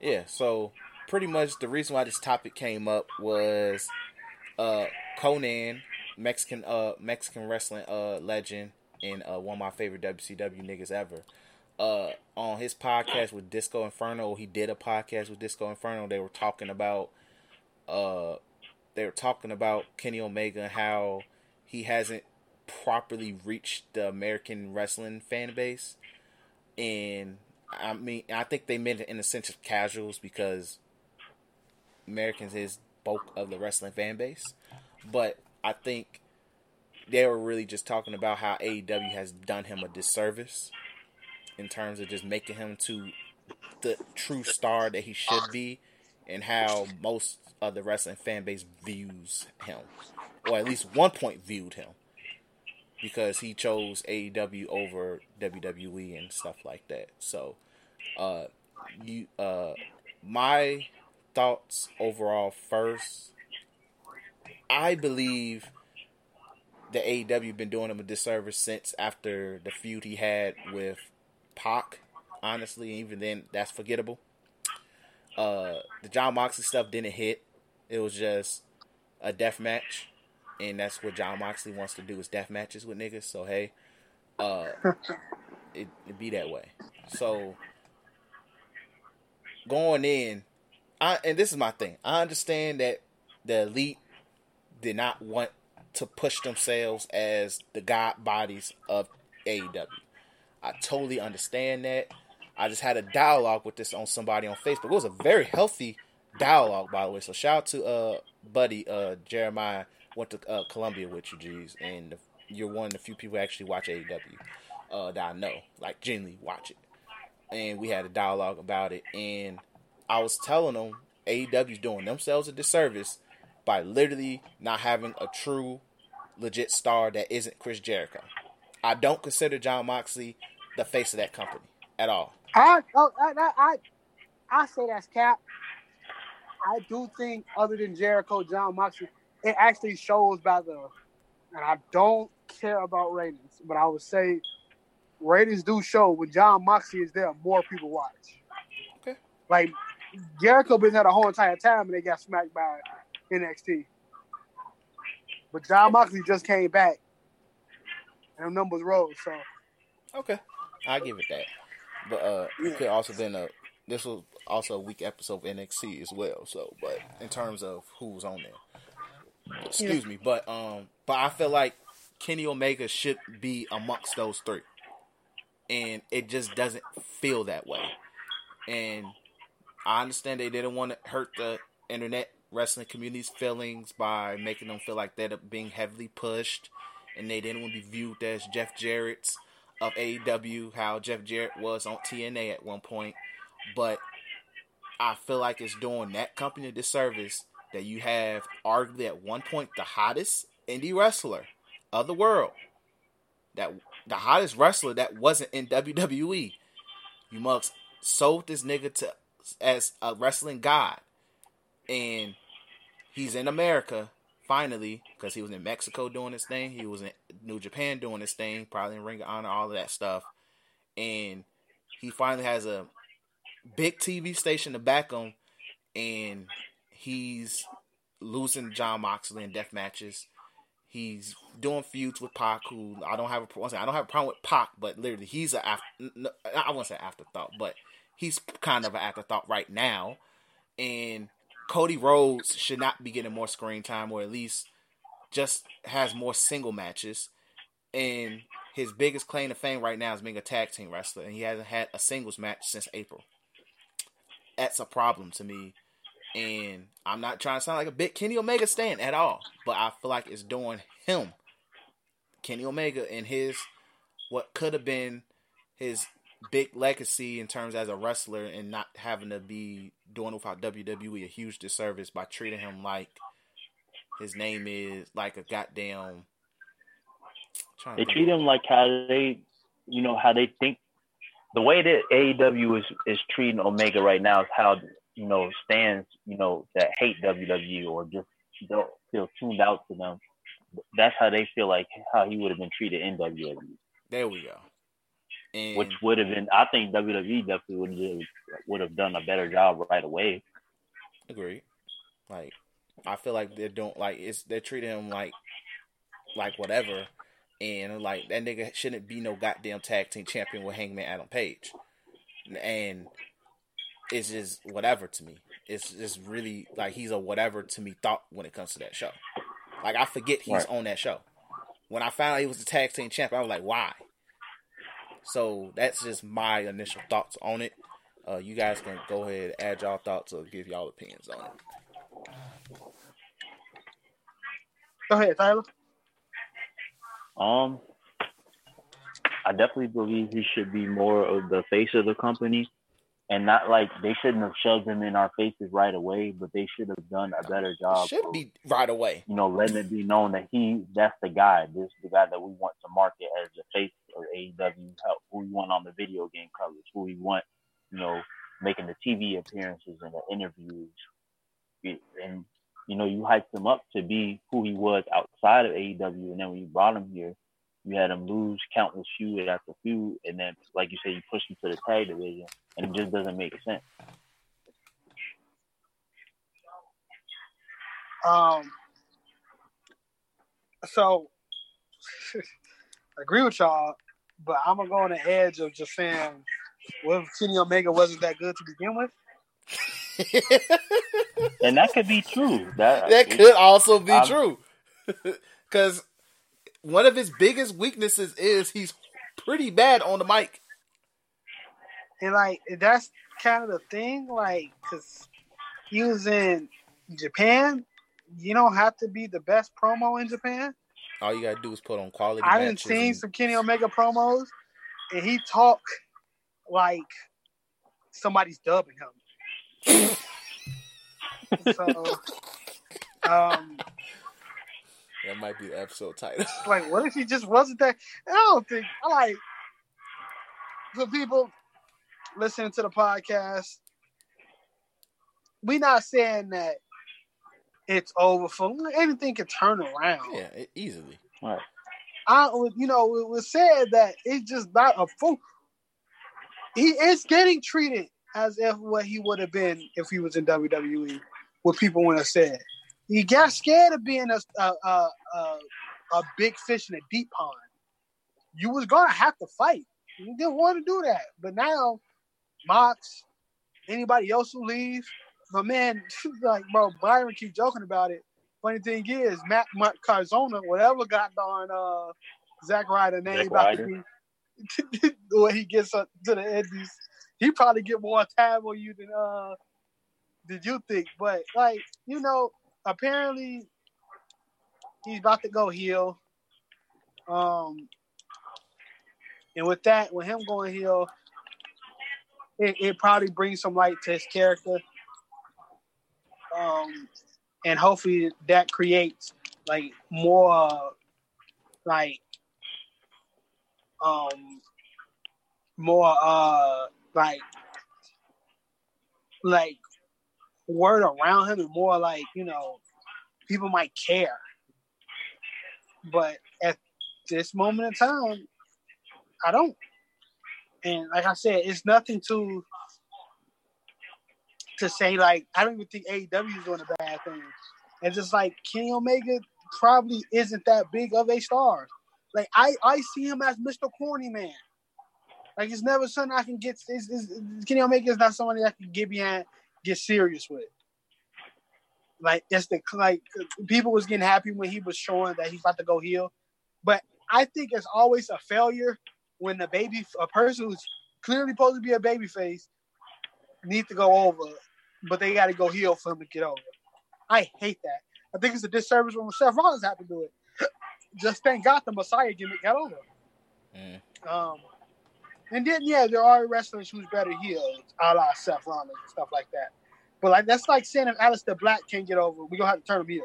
Yeah, so pretty much the reason why this topic came up was uh Konnan, Mexican uh Mexican wrestling uh legend and uh one of my favorite WCW niggas ever. Uh on his podcast with Disco Inferno, he did a podcast with Disco Inferno. They were talking about uh they were talking about Kenny Omega and how he hasn't properly reached the American wrestling fan base. And I mean, I think they meant it in the sense of casuals because Americans is bulk of the wrestling fan base. But I think they were really just talking about how AEW has done him a disservice in terms of just making him to the true star that he should be and how most of the wrestling fan base views him. Or at least one point viewed him. Because he chose AEW over WWE and stuff like that. So uh you uh my thoughts overall first I believe the AEW been doing him a disservice since after the feud he had with Pac. Honestly, even then, that's forgettable. Uh, the Jon Moxley stuff didn't hit. It was just a death match, and that's what Jon Moxley wants to do is death matches with niggas. So hey, uh, it, it be that way. So going in, I and this is my thing. I understand that the elite did not want to push themselves as the god bodies of AEW. I totally understand that. I just had a dialogue with this on somebody on Facebook. It was a very healthy dialogue, by the way. So shout out to uh buddy uh Jeremiah went to uh, Columbia with you, G's, and you're one of the few people actually watch AEW uh, that I know, like genuinely watch it. And we had a dialogue about it, and I was telling them AEW's doing themselves a disservice by literally not having a true, legit star that isn't Chris Jericho. I don't consider Jon Moxley the face of that company at all. I, oh, I, I, I, I say that's cap. I do think, other than Jericho, Jon Moxley, it actually shows by the, and I don't care about ratings, but I would say ratings do show when Jon Moxley is there, more people watch. Okay. Like Jericho been there the whole entire time, and they got smacked by NXT. But Jon Moxley just came back, and the numbers rose. So Okay, I give it that. But uh, it could also been a. This was also a weak episode of NXT as well. So, but in terms of who was on there, excuse me. But um, but I feel like Kenny Omega should be amongst those three, and it just doesn't feel that way. And I understand they didn't want to hurt the internet wrestling community's feelings by making them feel like they're being heavily pushed, and they didn't want to be viewed as Jeff Jarrett's of AEW, how Jeff Jarrett was on TNA at one point. But I feel like it's doing that company a disservice that you have arguably at one point the hottest indie wrestler of the world. That the hottest wrestler that wasn't in WWE. You must sold this nigga to as a wrestling god. And he's in America finally because he was in Mexico doing his thing. He was in New Japan doing his thing, probably in Ring of Honor, all of that stuff. And he finally has a big TV station to back him, and he's losing Jon Moxley in death matches. He's doing feuds with Pac, who I don't have a I don't have a problem with Pac, but literally he's a after, I won't say afterthought, but he's kind of an afterthought right now. And Cody Rhodes should not be getting more screen time, or at least just has more single matches. And his biggest claim to fame right now is being a tag team wrestler, and he hasn't had a singles match since April. That's a problem to me. And I'm not trying to sound like a big Kenny Omega stand at all, but I feel like it's doing him, Kenny Omega, and his what could have been his big legacy in terms as a wrestler and not having to be doing without WWE a huge disservice by treating him like his name is like a goddamn. They treat him like how they, you know, how they think. The way that AEW is is treating Omega right now is how you know, stands, you know, that hate WWE or just don't feel tuned out to them. That's how they feel like how he would have been treated in WWE, There we go. And which would have been. I think WWE definitely would have would have done a better job right away. Agree. Like, I feel like they're doing like it's they're treating him like like whatever, and like that nigga shouldn't be no goddamn tag team champion with Hangman Adam Page, and it's just whatever to me. It's just really like he's a whatever to me thought when it comes to that show. Like I forget he's Right. on that show. When I found out he was the tag team champion, I was like, why? So that's just my initial thoughts on it. Uh, you guys can go ahead, add y'all thoughts, or give y'all opinions on it. Go ahead, Tyler. Um, I definitely believe he should be more of the face of the company, and not like they shouldn't have shoved him in our faces right away, but they should have done a better job. Should be right away. you know, letting it be known that he that's the guy. This is the guy that we want to market as the face of AEW. Who we want on the video game covers. Who we want, you know, making the TV appearances and the interviews. And you know, you hyped him up to be who he was outside of AEW, and then when you brought him here, you had him lose countless feud after feud, and then, like you said, you pushed him to the tag division, and it just doesn't make sense. Um, so I agree with y'all, but I'm gonna go on the edge of just saying, what if Kenny Omega wasn't that good to begin with? And that could be true. That that could also be I'm- true. Because one of his biggest weaknesses is he's pretty bad on the mic. And like that's kind of the thing, like, cause he was in Japan. You don't have to be the best promo in Japan. All you gotta do is put on quality. I didn't see and- some Kenny Omega promos, and he talk like somebody's dubbing him. so, um, That might be the episode title. like, what if he just wasn't that? I don't think I like for people listening to the podcast. We not saying that it's over for anything can turn around. yeah, easily. Right. I, you know, it was said that it's just not a fool. He is getting treated as if what he would have been if he was in WWE. What people would have said. He got scared of being a a, a, a, a big fish in a deep pond. You was gonna have to fight. You didn't want to do that, but now, Mox, anybody else who leave, my man, like bro, Byron keep joking about it. Funny thing is, Matt, Matt Cardona, whatever got on uh, Zack Ryder name about to be, when he gets up to the Indies, he probably get more time on you than uh did you think. But like you know, apparently he's about to go heel. Um, and with that, with him going heel, it, it probably brings some light to his character. Um, and hopefully that creates like more like um more uh like like word around him and more like you know people might care. But at this moment in time i don't. And like i said it's nothing to to say like i don't even think AEW is doing a bad thing. It's just like kenny omega probably isn't that big of a star. Like i i see him as mr corny man. Like it's never something I can get. It's, Kenny Omega is not somebody I can get behind, get serious with. it. Like it's the like people was getting happy when he was showing that he's about to go heel, but I think it's always a failure when the baby a person who's clearly supposed to be a baby face needs to go over, but they got to go heel for him to get over. I hate that. I think it's a disservice when Seth Rollins had to do it. Just thank God the Messiah gimmick got over. Mm. Um, and then yeah, there are wrestlers who's better heels, a la Seth Rollins and stuff like that. But like that's like saying if Aleister Black can't get over, we gonna have to turn him heel.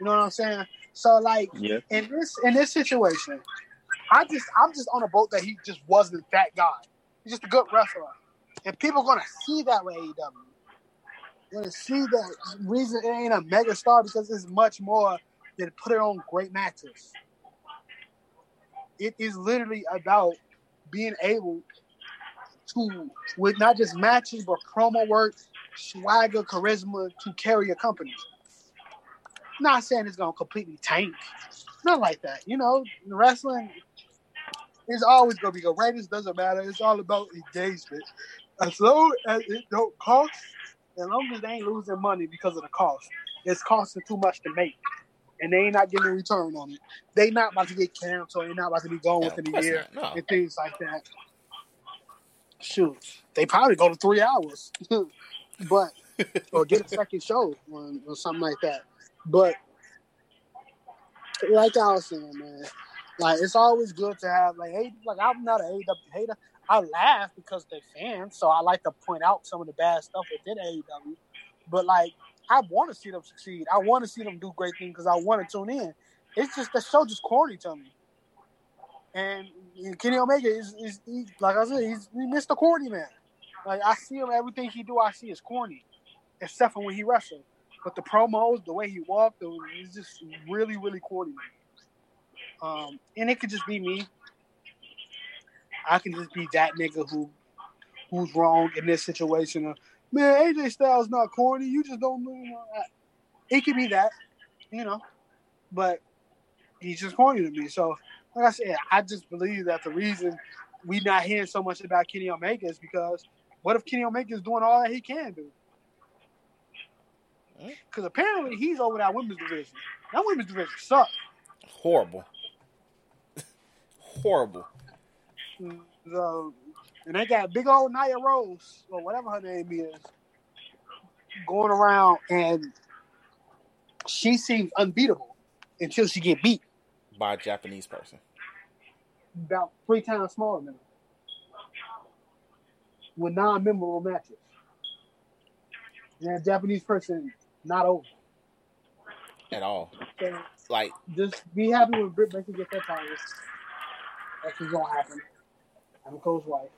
You know what I'm saying? So like Yeah. in this in this situation, I just I'm just on a boat that he just wasn't that guy. He's just a good wrestler. and people are gonna see that with AEW. Gonna see that reason it ain't a mega star because it's much more than put it on great matches. It is literally about being able to, with not just matches but promo work, swagger, charisma to carry a company. Not saying it's gonna completely tank, not like that. You know, wrestling is always gonna be good. Ratings doesn't matter. It's all about engagement. As long as it don't cost, as long as they ain't losing money because of the cost, it's costing too much to make, and they ain't not getting a return on it. They not about to get canceled. They're not about to be gone Yeah, within a year no. and things like that. Shoot, they probably go to three hours, but or get a second show or, or something like that. But like I was saying, man, like it's always good to have like hey, like I'm not an AEW hater. I laugh because they're fans, so I like to point out some of the bad stuff within AEW. But like, I want to see them succeed. I want to see them do great things because I want to tune in. It's just the show just corny to me. And Kenny Omega is, is he, like I said, he's, he's Mr. Corny man. Like I see him, everything he do, I see is corny, except for when he wrestled. But the promos, the way he walked, it's just really, really corny. Um, and it could just be me. I can just be that nigga who who's wrong in this situation. Man, AJ Styles not corny. You just don't know. It could be that, you know, but he's just corny to me. So, like I said, I just believe that the reason we not hearing so much about Kenny Omega is because what if Kenny Omega is doing all that he can do? Because apparently he's over that women's division. That women's division sucks. Horrible. Horrible. Mm, so, and they got big old Nia Rose or whatever her name is going around, and she seems unbeatable until she get beat By a Japanese person. about three times smaller than her with non-memorable matches. And that Japanese person not over. At all. Like, just be happy when Britt Baker gets that title. That's what's gonna happen. Adam Cole's wife.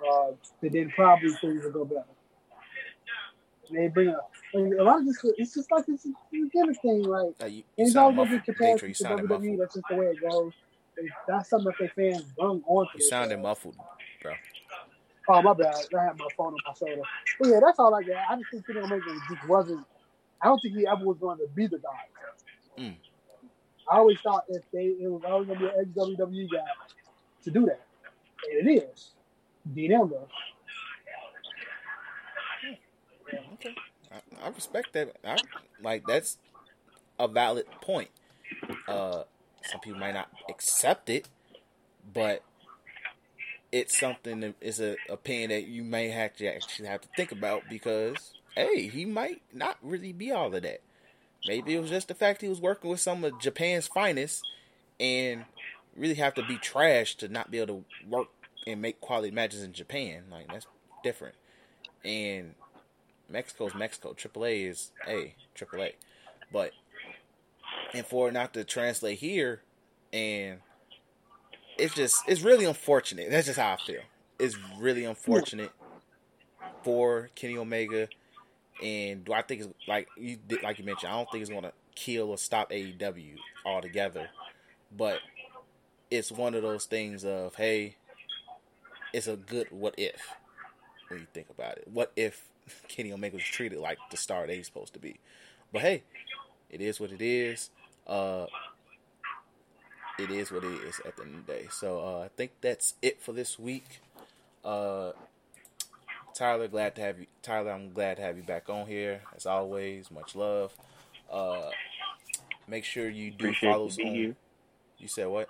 Uh, but then probably things will go better. And they bring up like, a lot of this. It's just like it's a gimmick thing. Like uh, you, you it's sound always muffled. be compared to WWE. muffled. That's just the way it goes. That's something that they fans bring on You sounded show. muffled, bro. Oh my bad. I had my phone on my shoulder. But yeah, that's all I got. I just think Kenny Omega just wasn't. I don't think he ever was going to be the guy. Mm. I always thought if they it was always going to be an ex WWE guy to do that, and it is. Ambrose. Okay. I, I respect that. I, like that's a valid point. Uh, some people might not accept it, but it's something that is a opinion that you may have to actually have to think about because hey, he might not really be all of that. Maybe it was just the fact he was working with some of Japan's finest and really have to be trash to not be able to work and make quality matches in Japan. Like that's different. And Mexico's Mexico. AAA is a AAA, but and for it not to translate here, and it's just it's really unfortunate. That's just how I feel. It's really unfortunate for Kenny Omega. And do I think it's like you did, like you mentioned? I don't think it's gonna kill or stop AEW altogether, but it's one of those things of hey, it's a good what if when you think about it. What if Kenny Omega was treated like the star he's supposed to be? But hey, it is what it is. Uh, it is what it is at the end of the day. So uh, I think that's it for this week. Uh, Tyler, glad to have you. Tyler, I'm glad to have you back on here as always. Much love. Uh, make sure you do Appreciate follow you us on. here. You said what?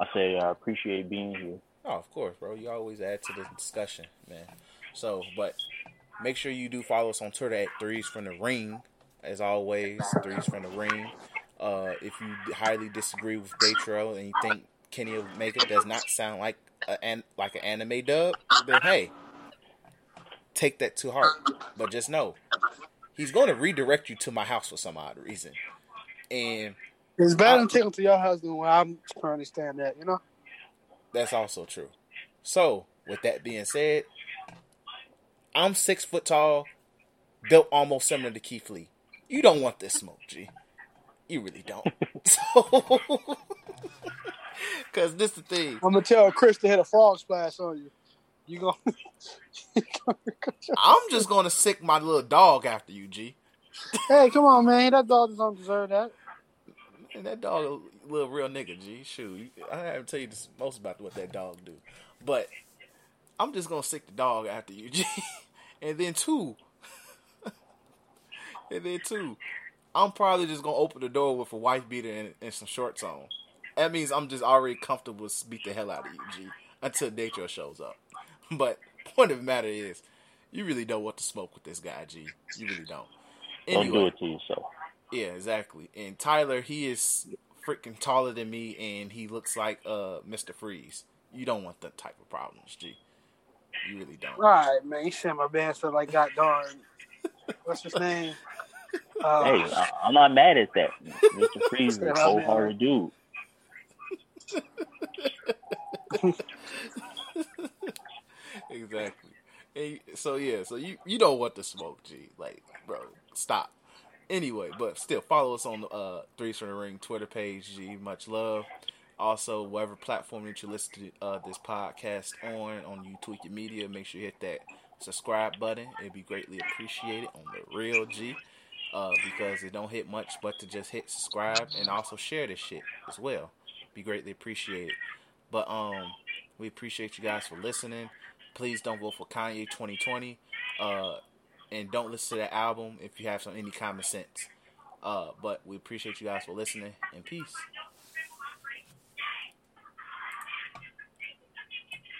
I say I appreciate being here. Oh, of course, bro. You always add to the discussion, man. So, but make sure you do follow us on Twitter at Threes from the Ring. As always, Threes from the Ring. Uh, if you highly disagree with Daytrail and you think Kenny Omega does not sound like an like an anime dub, then hey, take that to heart. But just know, he's going to redirect you to my house for some odd reason, and It's better I- than taking to your house than where I'm currently staying at. You know. That's also true. So, with that being said, I'm six foot tall, built almost similar to Keith Lee. You don't want this smoke, G. You really don't. So, because this the thing. I'm gonna tell Chris to hit a frog splash on you. You gonna? I'm just gonna sick my little dog after you, G. hey, come on, man. That dog doesn't deserve that. And that dog, a little real nigga, G. Shoot, I haven't tell you this most about what that dog do, but I'm just gonna stick the dog after you, G. And then two, and then two, I'm probably just gonna open the door with a wife beater and, and some shorts on. That means I'm just already comfortable to beat the hell out of you, G, until Datro shows up. But point of the matter is, you really don't want to smoke with this guy, G. You really don't. Don't do it to yourself. Yeah, exactly. And Tyler, he is freaking taller than me, and he looks like uh Mr. Freeze. You don't want that type of problems, G. You really don't. Right, man. You shit my band so like God darn. What's his name? Uh, Hey, I, I'm not mad at that. Mr. Freeze is a cold hearted dude. exactly. And so yeah, so you you don't want the smoke, G. Like, bro, stop. Anyway, but still follow us on the uh Threes from the Ring Twitter page, G. Much love. Also, whatever platform that you listen to uh, this podcast on, on You Tweak Your Media, make sure you hit that subscribe button. It'd be greatly appreciated on the real G. Uh, because it don't hit much but to just hit subscribe and also share this shit as well. Be greatly appreciated. But um we appreciate you guys for listening. Please don't vote for Kanye 2020. Uh, and don't listen to that album if you have some any common sense. Uh, but we appreciate you guys for listening and peace.